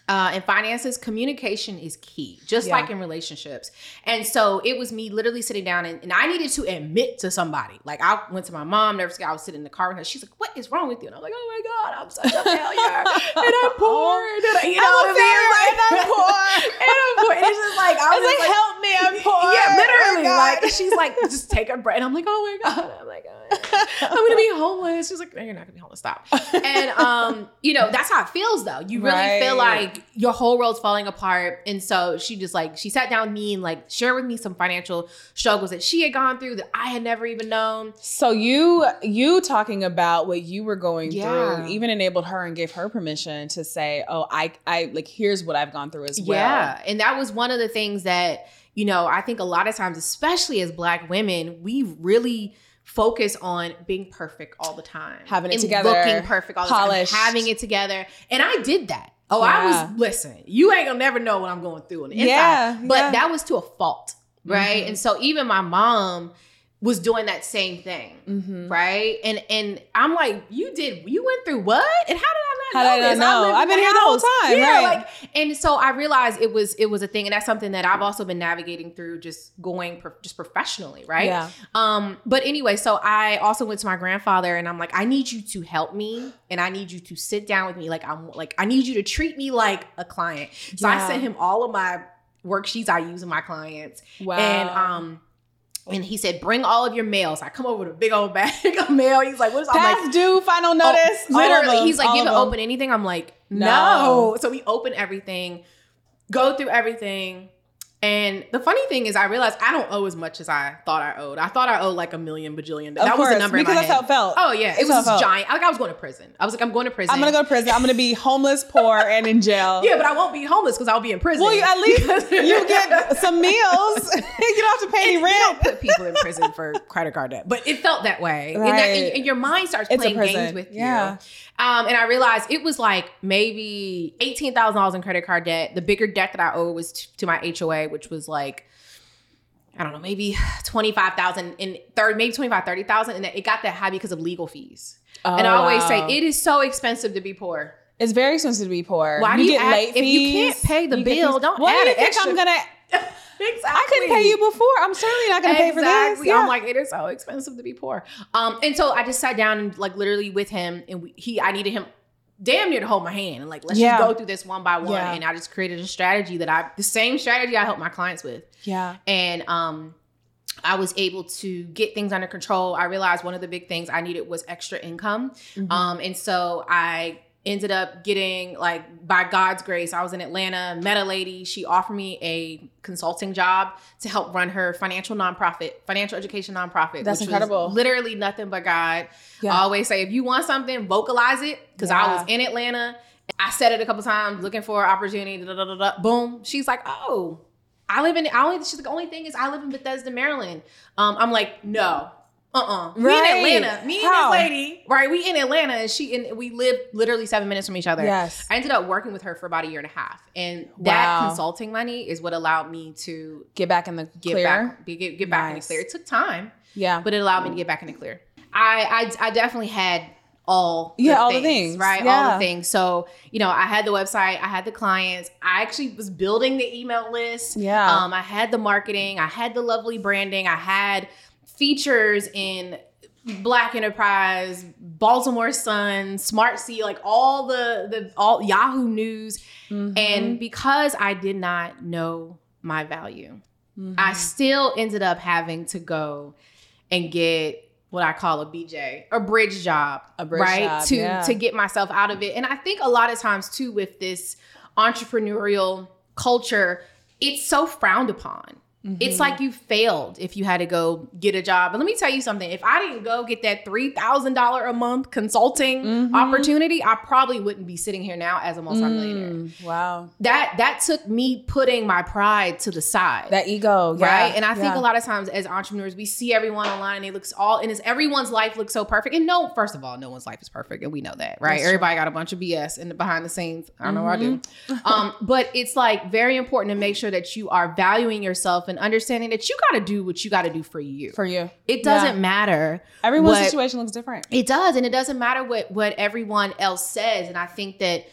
uh, in finances, communication is key, just yeah. like in relationships. And so it was me literally sitting down and, and, I needed to admit to somebody. Like I went to my mom, never I was sitting in the car with her. She's like, What is wrong with you? And I'm like, Oh my God, I'm such a failure. and I'm poor. And I, you know I'm what I mean? Like, and I'm poor. and I'm poor. And it's just like, I was like, like, Help me, I'm poor. Yeah, literally. Oh like, she's like, Just take a breath. And I'm like, Oh my God. I'm like, oh I'm gonna be homeless. She's like, no, you're not gonna be homeless. Stop. And um, you know, that's how it feels though. You really right. feel like your whole world's falling apart. And so she just like she sat down with me and like shared with me some financial struggles that she had gone through that I had never even known. So you you talking about what you were going yeah. through even enabled her and gave her permission to say, Oh, I I like here's what I've gone through as well. Yeah. And that was one of the things that, you know, I think a lot of times, especially as black women, we really focus on being perfect all the time, having it together, looking perfect all polished. the time, having it together. And I did that. Oh, yeah. I was listen. You ain't gonna never know what I'm going through on the inside. Yeah, but yeah. that was to a fault, right? Mm-hmm. And so even my mom was doing that same thing, mm-hmm. right? And and I'm like, you did, you went through what? And how did I how know did I know? I've been here the whole time, yeah, right? Like, and so I realized it was it was a thing, and that's something that I've also been navigating through, just going pro- just professionally, right? Yeah. Um. But anyway, so I also went to my grandfather, and I'm like, I need you to help me, and I need you to sit down with me, like I'm like I need you to treat me like a client. So yeah. I sent him all of my worksheets I use in my clients, wow. and um and he said, "Bring all of your mails." I come over with a big old bag of mail. He's like, "What's past like, due? Final oh, notice?" Oh, literally, he's like, "You can open anything." I'm like, no. no. So we open everything, go through everything, And the funny thing is, I realized I don't owe as much as I thought I owed. I thought I owed like a million bajillion. That course, was the number because that's how it felt. Oh yeah, it That's was giant. Like I was going to prison. I was like, I'm going to prison. I'm gonna go to prison. I'm gonna be homeless, poor, and in jail. Yeah, but I won't be homeless because I'll be in prison. Well, you, at least you get some meals. you don't have to pay any rent. don't put people in prison for credit card debt, but it felt that way, and, that, Right. and, and your mind starts It's playing games with Yeah. you. Um, and I realized it was like maybe eighteen thousand dollars in credit card debt. The bigger debt that I owed was t- to my HOA, which was like I don't know, maybe 25,000 and third, maybe 25, 30,000. And it got that high because of legal fees. and I Oh, always wow. say it is so expensive to be poor. It's very expensive to be poor. Why do you get add- late if you can't pay the bill, don't Why add do you think extra- I'm gonna? Exactly. I couldn't pay you before. I'm certainly not gonna pay for this. Yeah. I'm like, it is so expensive to be poor. Um, and so I just sat down and like literally with him, and we, he, I needed him damn near to hold my hand and like let's Yeah. just go through this one by one. Yeah. And I just created a strategy that I, the same strategy I help my clients with. yeah. and um I was able to get things under control. I realized one of the big things I needed was extra income. Mhm. Um and so I ended up getting like by God's grace, I was in Atlanta, met a lady, she offered me a consulting job to help run her financial nonprofit, financial education nonprofit. That's which was incredible. literally nothing but God. Yeah. I always say if you want something, vocalize it. Cause I was in Atlanta. I said it a couple times, looking for opportunity. Da, da, da, da, boom. She's like, oh, I live in. I only. She's like, the only thing is, I live in Bethesda, Maryland. Um, I'm like, no, uh, uh We Right. in Atlanta. Me How? and this lady, right? We in Atlanta, and she and we live literally seven minutes from each other. Yes. I ended up working with her for about a year and a half, and that Wow. consulting money is what allowed me to Get back in the get clear. back, be- get, get back in the clear. It took time, Yeah. but it allowed me to get back in the clear. I I, I definitely had all Yeah, all the things. right all the things so you know i had the website i had the clients i actually was building the email list Yeah. um i had the marketing i had the lovely branding i had features in black enterprise baltimore sun smart c like all the the all yahoo news Mhm. and because i did not know my value Mhm. I still ended up having to go and get what I call a BJ, a bridge job, A bridge right? job, to yeah. to get myself out of it. And I think a lot of times too with this entrepreneurial culture, it's so frowned upon. It's Mhm. like you failed if you had to go get a job. And let me tell you something. If I didn't go get that $3,000 a month consulting Mhm. opportunity, I probably wouldn't be sitting here now as a multimillionaire. Mm, wow. That that took me putting my pride to the side That ego. Yeah. right? And I think Yeah. a lot of times as entrepreneurs, we see everyone online and it looks all and it's everyone's life looks so perfect. And no, first of all, no one's life is perfect, and we know that, right? That's true. Everybody got a bunch of BS in the behind the scenes. I don't know what I do. Mm-hmm. Um, but it's like very important to make sure that you are valuing yourself and understanding that you got to do what you got to do for you. for you. it doesn't Yeah. matter. Everyone's what- situation looks different. It does, and it doesn't matter what what everyone else says. And I think that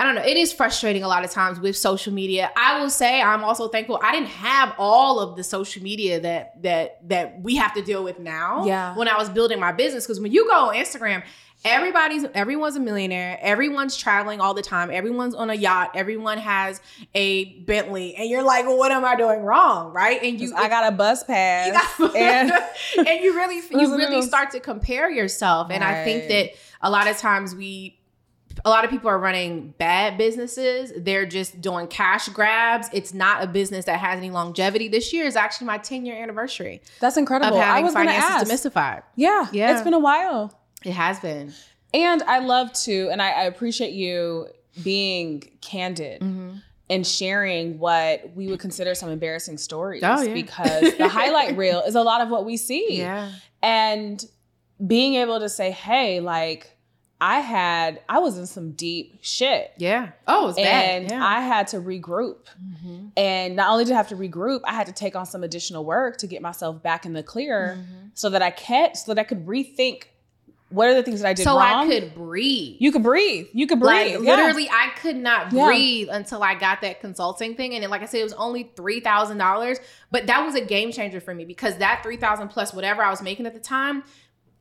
I don't know. It is frustrating a lot of times with social media. I will say I'm also thankful I didn't have all of the social media that that that we have to deal with now. Yeah. When I was building my business, because when you go on Instagram, everybody's everyone's a millionaire. Everyone's traveling all the time. Everyone's on a yacht. Everyone has a Bentley, and you're like, well, what am I doing wrong, right? And you, I got a bus pass. you and got- and you really you really start to compare yourself and i think that a lot of times we a lot of people are running bad businesses they're just doing cash grabs it's not a business that has any longevity this year is actually my 10 year anniversary that's of incredible. I was going to finances ask. demystified Yeah. Yeah. It's been a while. It has been And I love to, and I, I appreciate you being candid and sharing what we would consider some embarrassing stories. Oh, yeah. Because the highlight reel is a lot of what we see. yeah And being able to say, hey, like, I had, I was in some deep shit. yeah oh it's And bad yeah. I had to regroup. Mhm. And not only did I have to regroup, I had to take on some additional work to get myself back in the clear Mhm. so that I can so that I could rethink what are the things that I did so wrong. i could breathe You could breathe. You could breathe. Like yeah. literally, I could not Yeah. breathe until I got that consulting thing. And then, like I said, it was only three thousand dollars, but that was a game changer for me because that three thousand plus whatever I was making at the time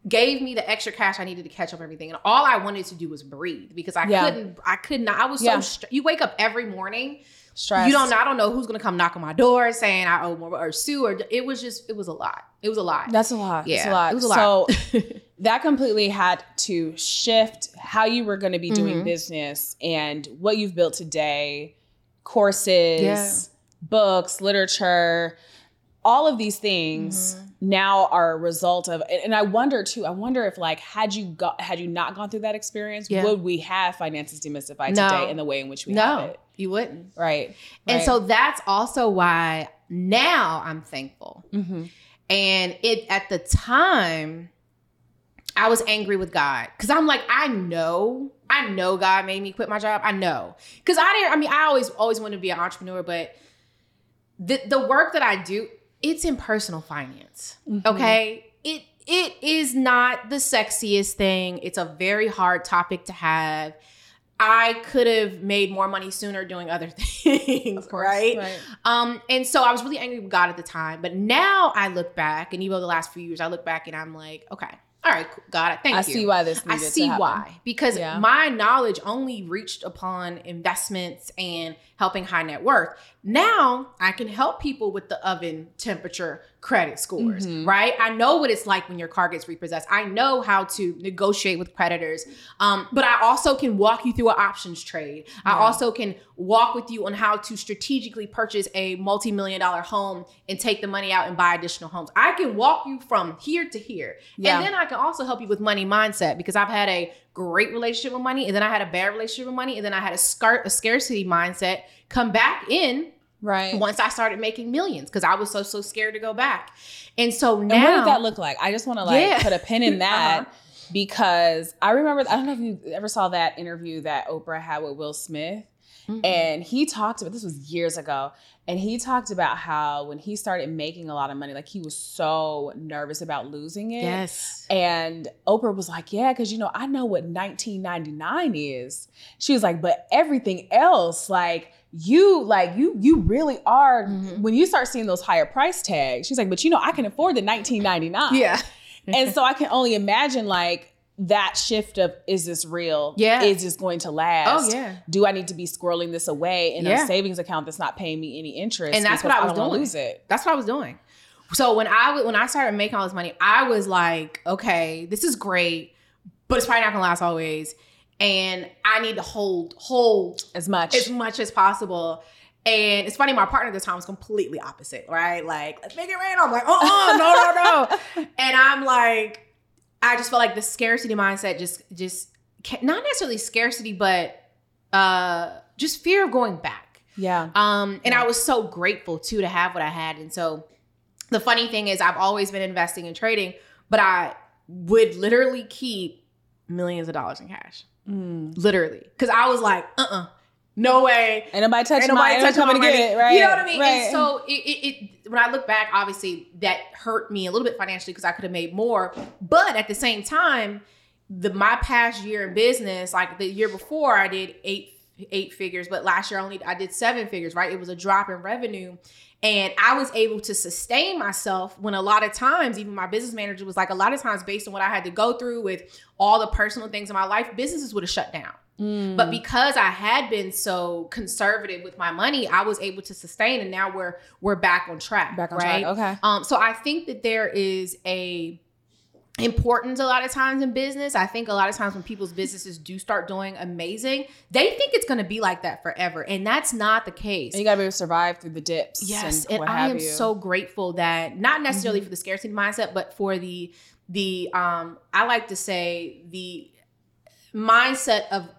gave me the extra cash I needed to catch up everything. And all I wanted to do was breathe because I Yeah. couldn't. I could not. I was Yeah. so. Str- you wake up every morning. Stress. You don't. I don't know who's gonna come knock on my door saying I owe more or sue or it was just. It was a lot. It was a lot. That's a lot. yeah, It's a lot. It was a lot. So that completely had to shift how you were going to be doing Mhm. business and what you've built today, courses, Yeah. books, literature, all of these things mm-hmm. now are a result of and I wonder too, I wonder if like had you got had you not gone through that experience, yeah. would we have finances demystified no. today in the way in which we no, have it? You wouldn't. Right. And so that's also why now I'm thankful. Mm-hmm. And it at the time, I was angry with God because I'm like, I know, I know God made me quit my job. I know because I didn't. I mean, I always always wanted to be an entrepreneur, but the the work that I do, it's in personal finance. Mm-hmm. Okay, it it is not the sexiest thing. It's a very hard topic to have. I could have made more money sooner doing other things, course, right? right? Um, and so I was really angry with God at the time. But now I look back, and even the last few years, I look back and I'm like, okay, all right, God, thank I you. I see why this. I see why because yeah. my knowledge only reached upon investments and helping high net worth. Now I can help people with the oven temperature credit scores, mm-hmm. right? I know what it's like when your car gets repossessed. I know how to negotiate with creditors. Um, but I also can walk you through an options trade. Yeah. I also can walk with you on how to strategically purchase a multi-million dollar home and take the money out and buy additional homes. I can walk you from here to here. Yeah. And then I can also help you with money mindset because I've had a great relationship with money and then I had a bad relationship with money and then I had a, scar- a scarcity mindset come back in Right. Once I started making millions because I was so so scared to go back. And so now and what did that look like? I just want to like yeah. put a pin in that uh-huh. because I remember I don't know if you ever saw that interview that Oprah had with Will Smith. Mm-hmm. And he talked about this was years ago, and he talked about how when he started making a lot of money, like he was so nervous about losing it. Yes. And Oprah was like, "Yeah, because you know I know what 1999 is." She was like, "But everything else, like." you like you you really are mm-hmm. when you start seeing those higher price tags she's like but you know i can afford the 1999 yeah and so i can only imagine like that shift of is this real? Yeah. Is this going to last? Oh yeah. Do I need to be squirreling this away in yeah. a savings account that's not paying me any interest? And that's what I was I doing. Lose it. That's what I was doing. So when I when I started making all this money, I was like, okay, this is great, but it's probably not gonna last always. And I need to hold hold as much as much as possible. And it's funny, my partner at the time was completely opposite, right? Like, let's make it rain. I'm like, oh, no, no, no. and I'm like, I just felt like the scarcity mindset just just not necessarily scarcity, but uh just fear of going back. Yeah. Um, and yeah. I was so grateful too to have what I had. And so the funny thing is I've always been investing and trading, but I would literally keep millions of dollars in cash. Mm. Literally. Cause I was like, uh-uh no way. Ain't nobody touching my, ain't nobody coming to get it, right? You know what I mean? Right. And so it, it, it, when I look back, obviously that hurt me a little bit financially because I could have made more. But at the same time, the my past year in business, like the year before, I did eight eight figures, but last year only I did seven figures. Right? It was a drop in revenue. And I was able to sustain myself when a lot of times, even my business manager was like, a lot of times, based on what I had to go through with all the personal things in my life, businesses would have shut down. Mm. But because I had been so conservative with my money, I was able to sustain and now we're we're back on track. Back on right? track. Okay. Um so I think that there is a importance a lot of times in business. I think a lot of times when people's businesses do start doing amazing, they think it's going to be like that forever, and that's not the case. And you got to be able to survive through the dips. Yes, and, and I am you. so grateful that not necessarily mm-hmm. for the scarcity mindset, but for the the um I like to say the mindset of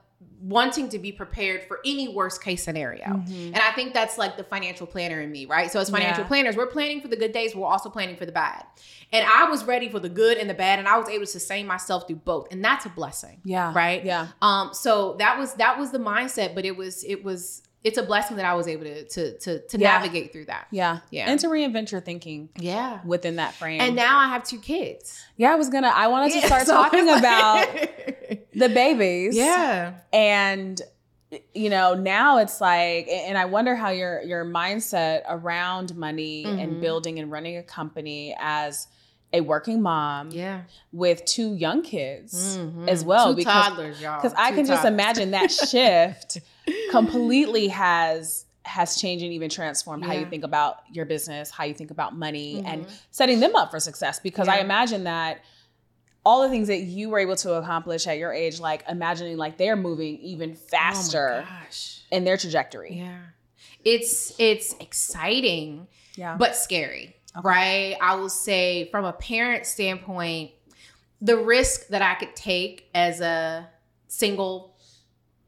wanting to be prepared for any worst case scenario. Mm-hmm. And I think that's like the financial planner in me, right? So as financial yeah. planners, we're planning for the good days, we're also planning for the bad. And I was ready for the good and the bad and I was able to sustain myself through both. And that's a blessing. Yeah. Right? Yeah. Um so that was that was the mindset, but it was it was it's a blessing that I was able to to to, to yeah. navigate through that. Yeah, yeah, and to reinvent your thinking. Yeah, within that frame. And now I have two kids. Yeah, I was gonna. I wanted to start so talking about the babies. Yeah, and you know now it's like and i wonder how your your mindset around money mm-hmm. and building and running a company as a working mom yeah with two young kids mm-hmm. as well two because toddlers, y'all. because i can toddlers. just imagine that shift completely has has changed and even transformed yeah. how you think about your business how you think about money mm-hmm. and setting them up for success because yeah. i imagine that all the things that you were able to accomplish at your age, like imagining like they're moving even faster oh in their trajectory. Yeah. it's it's exciting, yeah. but scary, okay. right? I will say from a parent standpoint, the risk that I could take as a single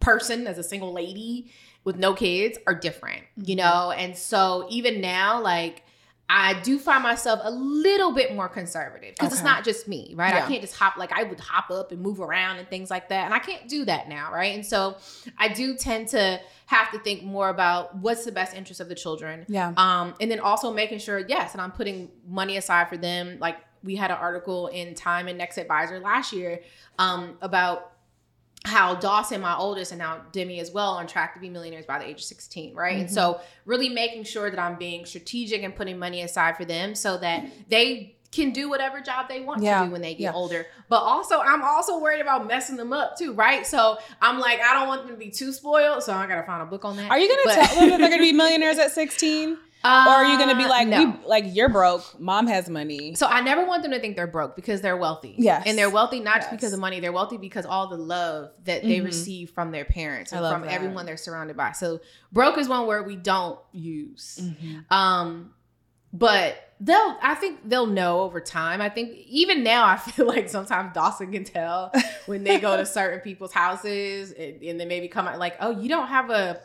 person, as a single lady with no kids are different, you mm-hmm. know? And so even now, like I do find myself a little bit more conservative because okay. it's not just me, right? Yeah. I can't just hop like I would hop up and move around and things like that. And I can't do that now, right? And so I do tend to have to think more about what's the best interest of the children. Yeah. Um, and then also making sure, yes, and I'm putting money aside for them. Like we had an article in Time and Next Advisor last year um, about how Dawson, my oldest, and now Demi as well, are on track to be millionaires by the age of 16, right? Mm-hmm. And so, really making sure that I'm being strategic and putting money aside for them so that they can do whatever job they want yeah. to do when they get yeah. older. But also, I'm also worried about messing them up too, right? So I'm like, I don't want them to be too spoiled. So I gotta find a book on that. Are you gonna but- tell them that they're gonna be millionaires at 16? Uh, or are you going to be like, no. we, like you're broke, mom has money? So I never want them to think they're broke because they're wealthy. Yes, and they're wealthy not yes. just because of money. They're wealthy because all the love that they mm-hmm. receive from their parents and from that. everyone they're surrounded by. So broke is one word we don't use. Mm-hmm. Um, but they'll I think they'll know over time. I think even now I feel like sometimes Dawson can tell when they go to certain people's houses and, and then maybe come out like, oh, you don't have a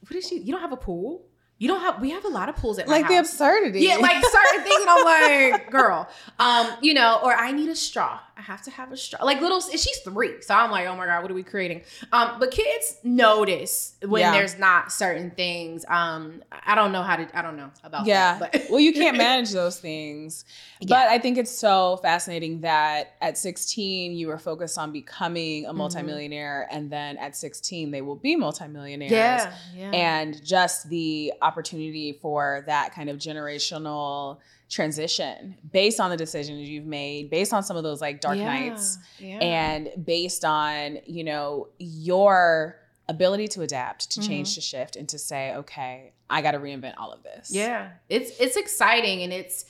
what is she? You don't have a pool? You don't have. We have a lot of pools at like house. the absurdity. Yeah, like certain things, and I'm like, girl, um, you know, or I need a straw. I have to have a straw. Like little, she's three, so I'm like, oh my god, what are we creating? Um, but kids notice when yeah. there's not certain things. Um, I don't know how to. I don't know about yeah. That, but well, you can't manage those things. Yeah. But I think it's so fascinating that at 16 you were focused on becoming a mm-hmm. multimillionaire, mm-hmm. and then at 16 they will be multimillionaires. Yeah, yeah. And just the opportunity for that kind of generational transition based on the decisions you've made, based on some of those like dark yeah, nights, yeah. and based on, you know, your ability to adapt, to mm-hmm. change, to shift, and to say, okay, I got to reinvent all of this. Yeah, it's it's exciting, and it's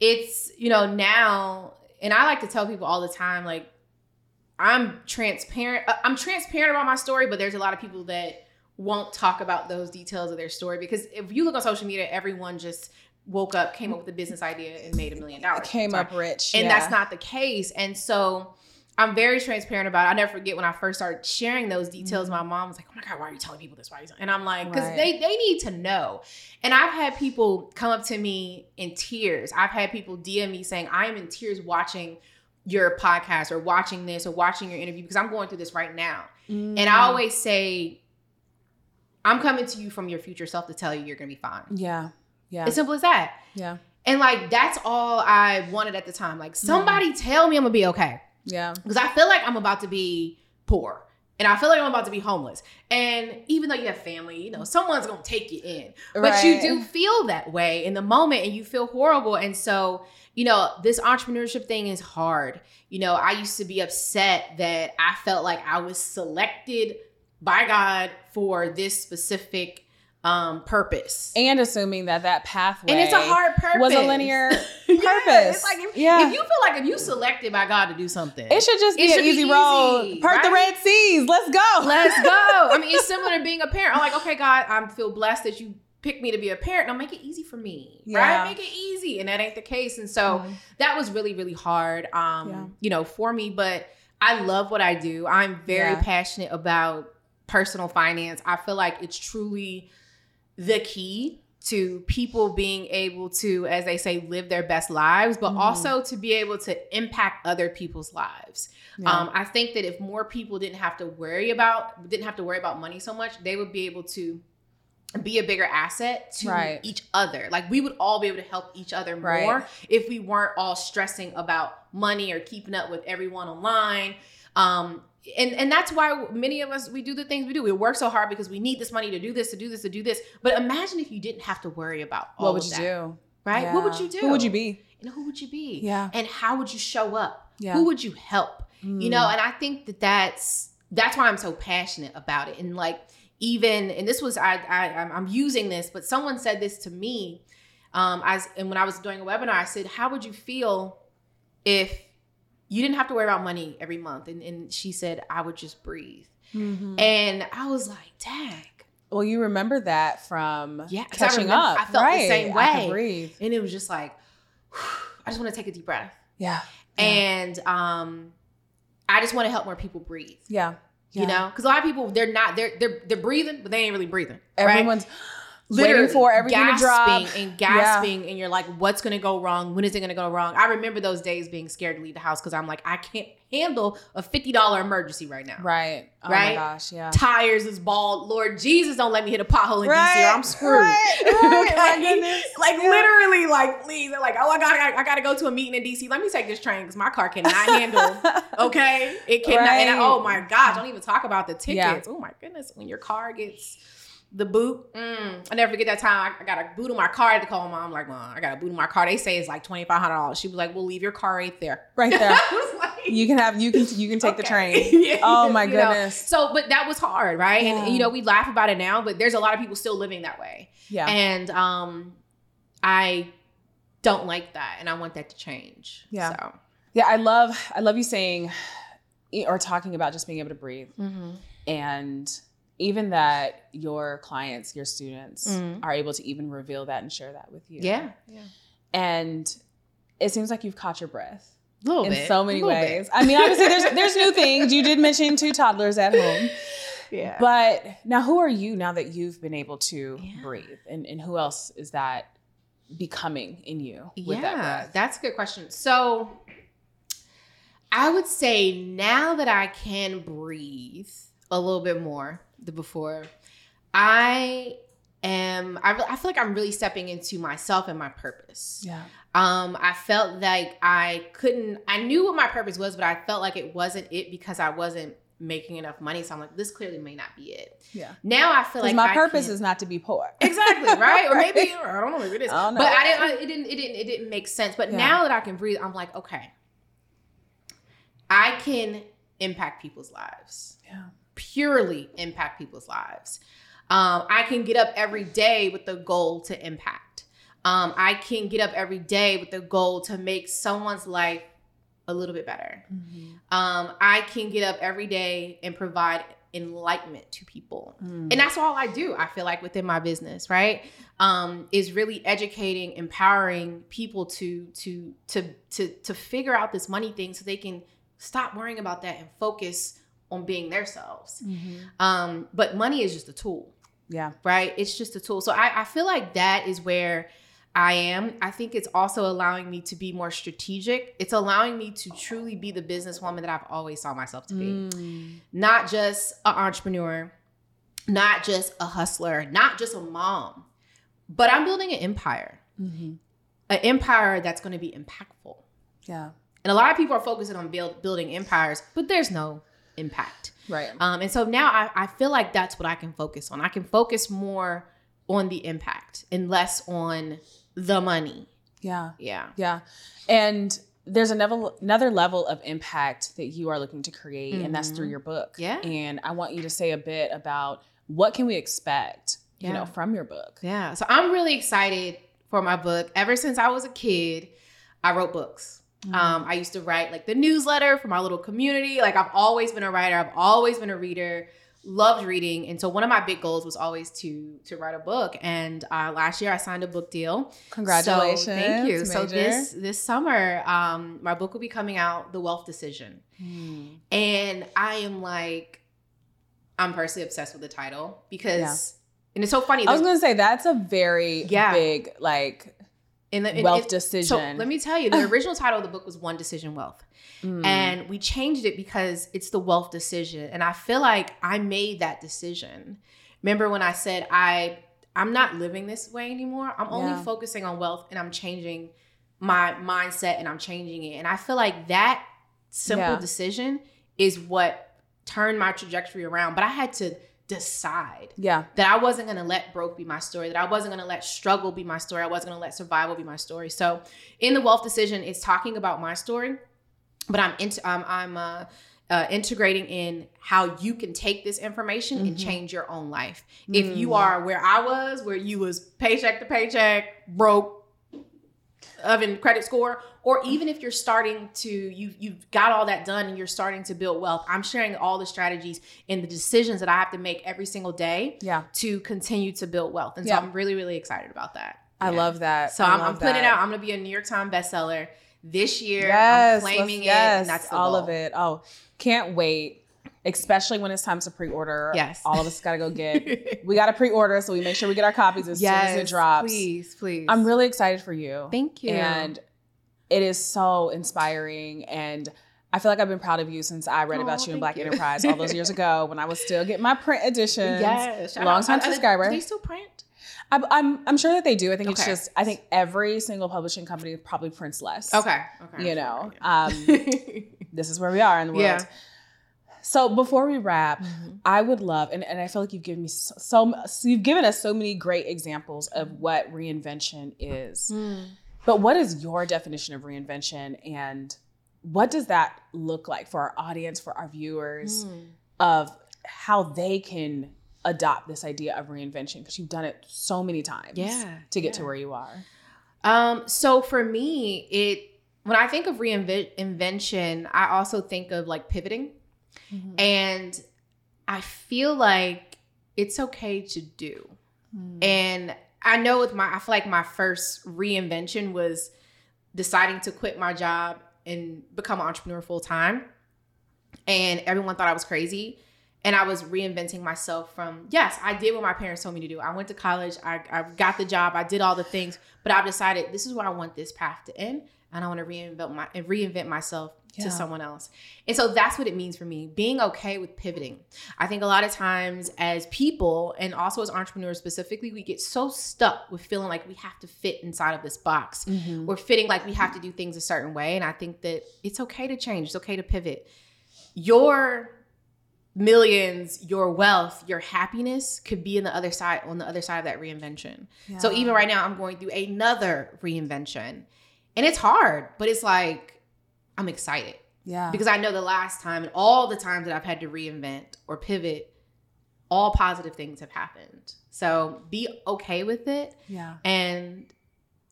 it's you know now, and I like to tell people all the time, like I'm transparent. Uh, I'm transparent about my story, but there's a lot of people that won't talk about those details of their story because if you look on social media, everyone just woke up, came up with a business idea, and made a million dollars. Came up rich, and yeah. that's not the case. And so I'm very transparent about it. I never forget when I first started sharing those details. Mm-hmm. My mom was like, "Oh my god, why are you telling people this? Why?" Are you And I'm like, "Because right. they they need to know." And I've had people come up to me in tears. I've had people DM me saying, "I am in tears watching." your podcast or watching this or watching your interview because I'm going through this right now. Mm. And I always say, I'm coming to you from your future self to tell you you're gonna be fine. Yeah. Yeah. As simple as that. Yeah. And like that's all I wanted at the time. Like mm-hmm. somebody tell me I'm gonna be okay. Yeah. Because I feel like I'm about to be poor. And I feel like I'm about to be homeless. And even though you have family, you know, someone's gonna take you in. Right. But you do feel that way in the moment and you feel horrible. And so, you know, this entrepreneurship thing is hard. You know, I used to be upset that I felt like I was selected by God for this specific um purpose. And assuming that that pathway and it's a hard purpose was a linear purpose yeah, it's like if, yeah. if you feel like if you selected by god to do something it should just be an easy, road. part right? the red seas. Let's go. Let's go. I mean it's similar to being a parent. I'm like okay god i feel blessed that you picked me to be a parent. Now make it easy for me yeah. right make it easy. And that ain't the case. And so mm-hmm. that was really really hard um yeah. you know for me. But i love what i do. I'm very passionate about personal finance i feel like it's truly the key to people being able to, as they say, live their best lives, but mm-hmm. also to be able to impact other people's lives. Yeah. Um, I think that if more people didn't have to worry about didn't have to worry about money so much, they would be able to be a bigger asset to right. each other. Like we would all be able to help each other more right. if we weren't all stressing about money or keeping up with everyone online. Um, and and that's why many of us we do the things we do. We work so hard because we need this money to do this, to do this, to do this. But imagine if you didn't have to worry about what would you that, do, right? Yeah. What would you do? Who would you be? And who would you be? Yeah. And how would you show up? Yeah. Who would you help? Mm. You know, and I think that that's that's why I'm so passionate about it. And like even and this was I, I I'm using this, but someone said this to me. Um, as and when I was doing a webinar, I said, "How would you feel if you didn't have to worry about money every month. And, and she said, I would just breathe. Mm-hmm. And I was like, dang, Well, you remember that from yeah, catching I remember, up. I felt right. the same way. And it was just like, I just want to take a deep breath. Yeah. yeah. And um, I just want to help more people breathe. Yeah. yeah. You know, because a lot of people they're not they're they're they're breathing, but they ain't really breathing. Everyone's. Right? Literally waiting for everything gasping to drop and gasping, yeah. and you're like, "What's going to go wrong? When is it going to go wrong?" I remember those days being scared to leave the house because I'm like, I can't handle a fifty dollar emergency right now. Right. Oh right. gosh. Yeah. Tires is bald. Lord Jesus, don't let me hit a pothole in right. DC or I'm screwed. Right. okay? Like yeah. literally, like please, They're like, oh, I got, I, I got to go to a meeting in DC. Let me take this train because my car cannot handle. Okay, it cannot. Right. And I, oh my gosh, don't even talk about the tickets. Yeah. Oh my goodness, when your car gets the boot. Mm, I never forget that time. I, I, got a boot in my car. I had to call mom. I'm like, Mom, I got a boot in my car. They say it's like twenty five hundred dollars. She was like, "We'll leave your car right there, right there. like, you can have you can you can take okay. the train. yeah, oh my goodness. Know? So, but that was hard, right? Yeah. And you know, we laugh about it now, but there's a lot of people still living that way. Yeah. And um, I don't like that, and I want that to change. Yeah. So. Yeah, I love I love you saying or talking about just being able to breathe mm-hmm. and even that your clients, your students mm. are able to even reveal that and share that with you. Yeah. Yeah. And it seems like you've caught your breath. a in bit. so many ways. Bit. I mean, obviously there's there's new things. You did mention two toddlers at home. Yeah. But now who are you now that you've been able to yeah. breathe? And and who else is that becoming in you with yeah, that breath? That's a good question. So I would say now that I can breathe a little bit more, the before. I am I, I feel like I'm really stepping into myself and my purpose. Yeah. Um I felt like I couldn't I knew what my purpose was, but I felt like it wasn't it because I wasn't making enough money. So I'm like, this clearly may not be it. Yeah. Now I feel like my I purpose is not to be poor. Exactly. Right. Or maybe or I don't know. Maybe it is. I but I didn't. I, it didn't. It didn't. It didn't make sense. But yeah. now that I can breathe, I'm like, okay, I can impact people's lives. Yeah purely impact people's lives. Um, I can get up every day with the goal to impact. Um, I can get up every day with the goal to make someone's life a little bit better. Mm-hmm. Um, I can get up every day and provide enlightenment to people. Mm. And that's all I do, I feel like within my business, right? Um, is really educating, empowering people to to to to to figure out this money thing so they can stop worrying about that and focus on being themselves. Mm-hmm. Um, but money is just a tool. Yeah. Right? It's just a tool. So I, I feel like that is where I am. I think it's also allowing me to be more strategic. It's allowing me to truly be the businesswoman that I've always saw myself to be. Mm. Not just an entrepreneur, not just a hustler, not just a mom, but I'm building an empire. Mm-hmm. An empire that's going to be impactful. Yeah. And a lot of people are focusing on build, building empires, but there's no impact. Right. Um, and so now I, I feel like that's what I can focus on. I can focus more on the impact and less on the money. Yeah. Yeah. Yeah. And there's another another level of impact that you are looking to create, mm-hmm. and that's through mm-hmm. your book. Yeah. And I want you to say a bit about what can we expect, yeah. you know, from your book. Yeah. So I'm really excited for my book. Ever since I was a kid, I wrote books. Mm-hmm. Um, I used to write like the newsletter for my little community. Like I've always been a writer. I've always been a reader. Loved reading, and so one of my big goals was always to to write a book. And uh, last year I signed a book deal. Congratulations! So, thank you. Major. So this this summer, um, my book will be coming out, The Wealth Decision, mm. and I am like, I'm personally obsessed with the title because. Yeah. And it's so funny. I was gonna say that's a very yeah. big like in the in, wealth decision. So let me tell you, the original title of the book was One Decision Wealth. Mm. And we changed it because it's the wealth decision. And I feel like I made that decision. Remember when I said I I'm not living this way anymore. I'm only yeah. focusing on wealth and I'm changing my mindset and I'm changing it. And I feel like that simple yeah. decision is what turned my trajectory around. But I had to decide yeah that i wasn't going to let broke be my story that i wasn't going to let struggle be my story i wasn't going to let survival be my story so in the wealth decision it's talking about my story but i'm into um, i'm uh, uh, integrating in how you can take this information mm-hmm. and change your own life mm-hmm. if you are where i was where you was paycheck to paycheck broke of credit score, or even if you're starting to you you've got all that done and you're starting to build wealth. I'm sharing all the strategies and the decisions that I have to make every single day yeah. to continue to build wealth. And so yeah. I'm really really excited about that. I yeah. love that. So I am putting it out. I'm gonna be a New York Times bestseller this year. Yes, I'm claiming yes, it, and that's all goal. of it. Oh, can't wait especially when it's time to pre-order. Yes. All of us got to go get, we got to pre-order. So we make sure we get our copies as yes, soon as it drops. Please, please. I'm really excited for you. Thank you. And it is so inspiring. And I feel like I've been proud of you since I read oh, about you in Black you. Enterprise all those years ago when I was still getting my print editions. Yes. Long time subscriber. Do they still print? I'm, I'm, I'm sure that they do. I think okay. it's just I think every single publishing company probably prints less. Okay. Okay. You know, um, this is where we are in the world. Yeah. So before we wrap, mm-hmm. I would love, and, and I feel like you've given me so, so, so, you've given us so many great examples of what reinvention is. Mm. But what is your definition of reinvention, and what does that look like for our audience, for our viewers, mm. of how they can adopt this idea of reinvention? Because you've done it so many times, yeah, to get yeah. to where you are. Um, so for me, it when I think of reinvention, I also think of like pivoting. Mm-hmm. And I feel like it's okay to do. Mm. And I know with my, I feel like my first reinvention was deciding to quit my job and become an entrepreneur full time. And everyone thought I was crazy. And I was reinventing myself from, yes, I did what my parents told me to do. I went to college, I, I got the job, I did all the things, but I've decided this is where I want this path to end. And I want to reinvent my reinvent myself yeah. to someone else. And so that's what it means for me, being okay with pivoting. I think a lot of times as people and also as entrepreneurs specifically, we get so stuck with feeling like we have to fit inside of this box. Mm-hmm. We're fitting like we have to do things a certain way. And I think that it's okay to change, it's okay to pivot. Your millions, your wealth, your happiness could be in the other side on the other side of that reinvention. Yeah. So even right now I'm going through another reinvention. And it's hard, but it's like I'm excited. Yeah. Because I know the last time and all the times that I've had to reinvent or pivot, all positive things have happened. So be okay with it. Yeah. And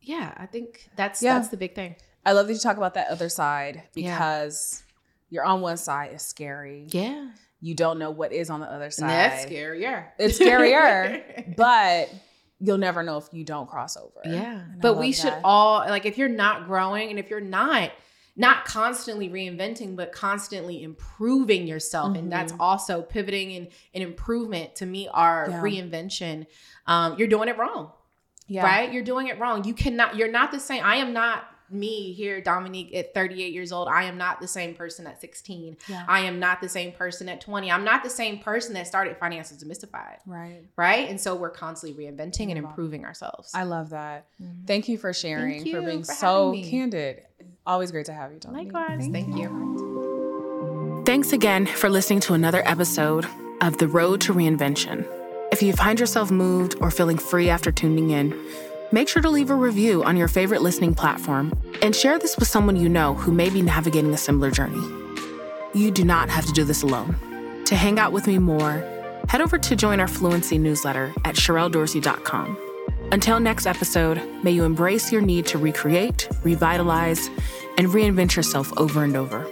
yeah, I think that's yeah. that's the big thing. I love that you talk about that other side because yeah. you're on one side is scary. Yeah. You don't know what is on the other side. And that's scarier. It's scarier, but you'll never know if you don't cross over. Yeah. And but we that. should all like if you're not growing and if you're not not constantly reinventing, but constantly improving yourself. Mm-hmm. And that's mm-hmm. also pivoting and, and improvement to me are yeah. reinvention. Um, you're doing it wrong. Yeah. Right? You're doing it wrong. You cannot, you're not the same. I am not me here, Dominique, at 38 years old. I am not the same person at 16. Yeah. I am not the same person at 20. I'm not the same person that started Finances Demystified. Right. Right. And so we're constantly reinventing and improving ourselves. I love that. Mm-hmm. Thank you for sharing, you for being for so candid. Always great to have you, Dominique. Likewise. Thank, Thank you. you. Thanks again for listening to another episode of The Road to Reinvention. If you find yourself moved or feeling free after tuning in, make sure to leave a review on your favorite listening platform and share this with someone you know who may be navigating a similar journey. You do not have to do this alone. To hang out with me more, head over to join our Fluency newsletter at SherrellDorsey.com. Until next episode, may you embrace your need to recreate, revitalize, and reinvent yourself over and over.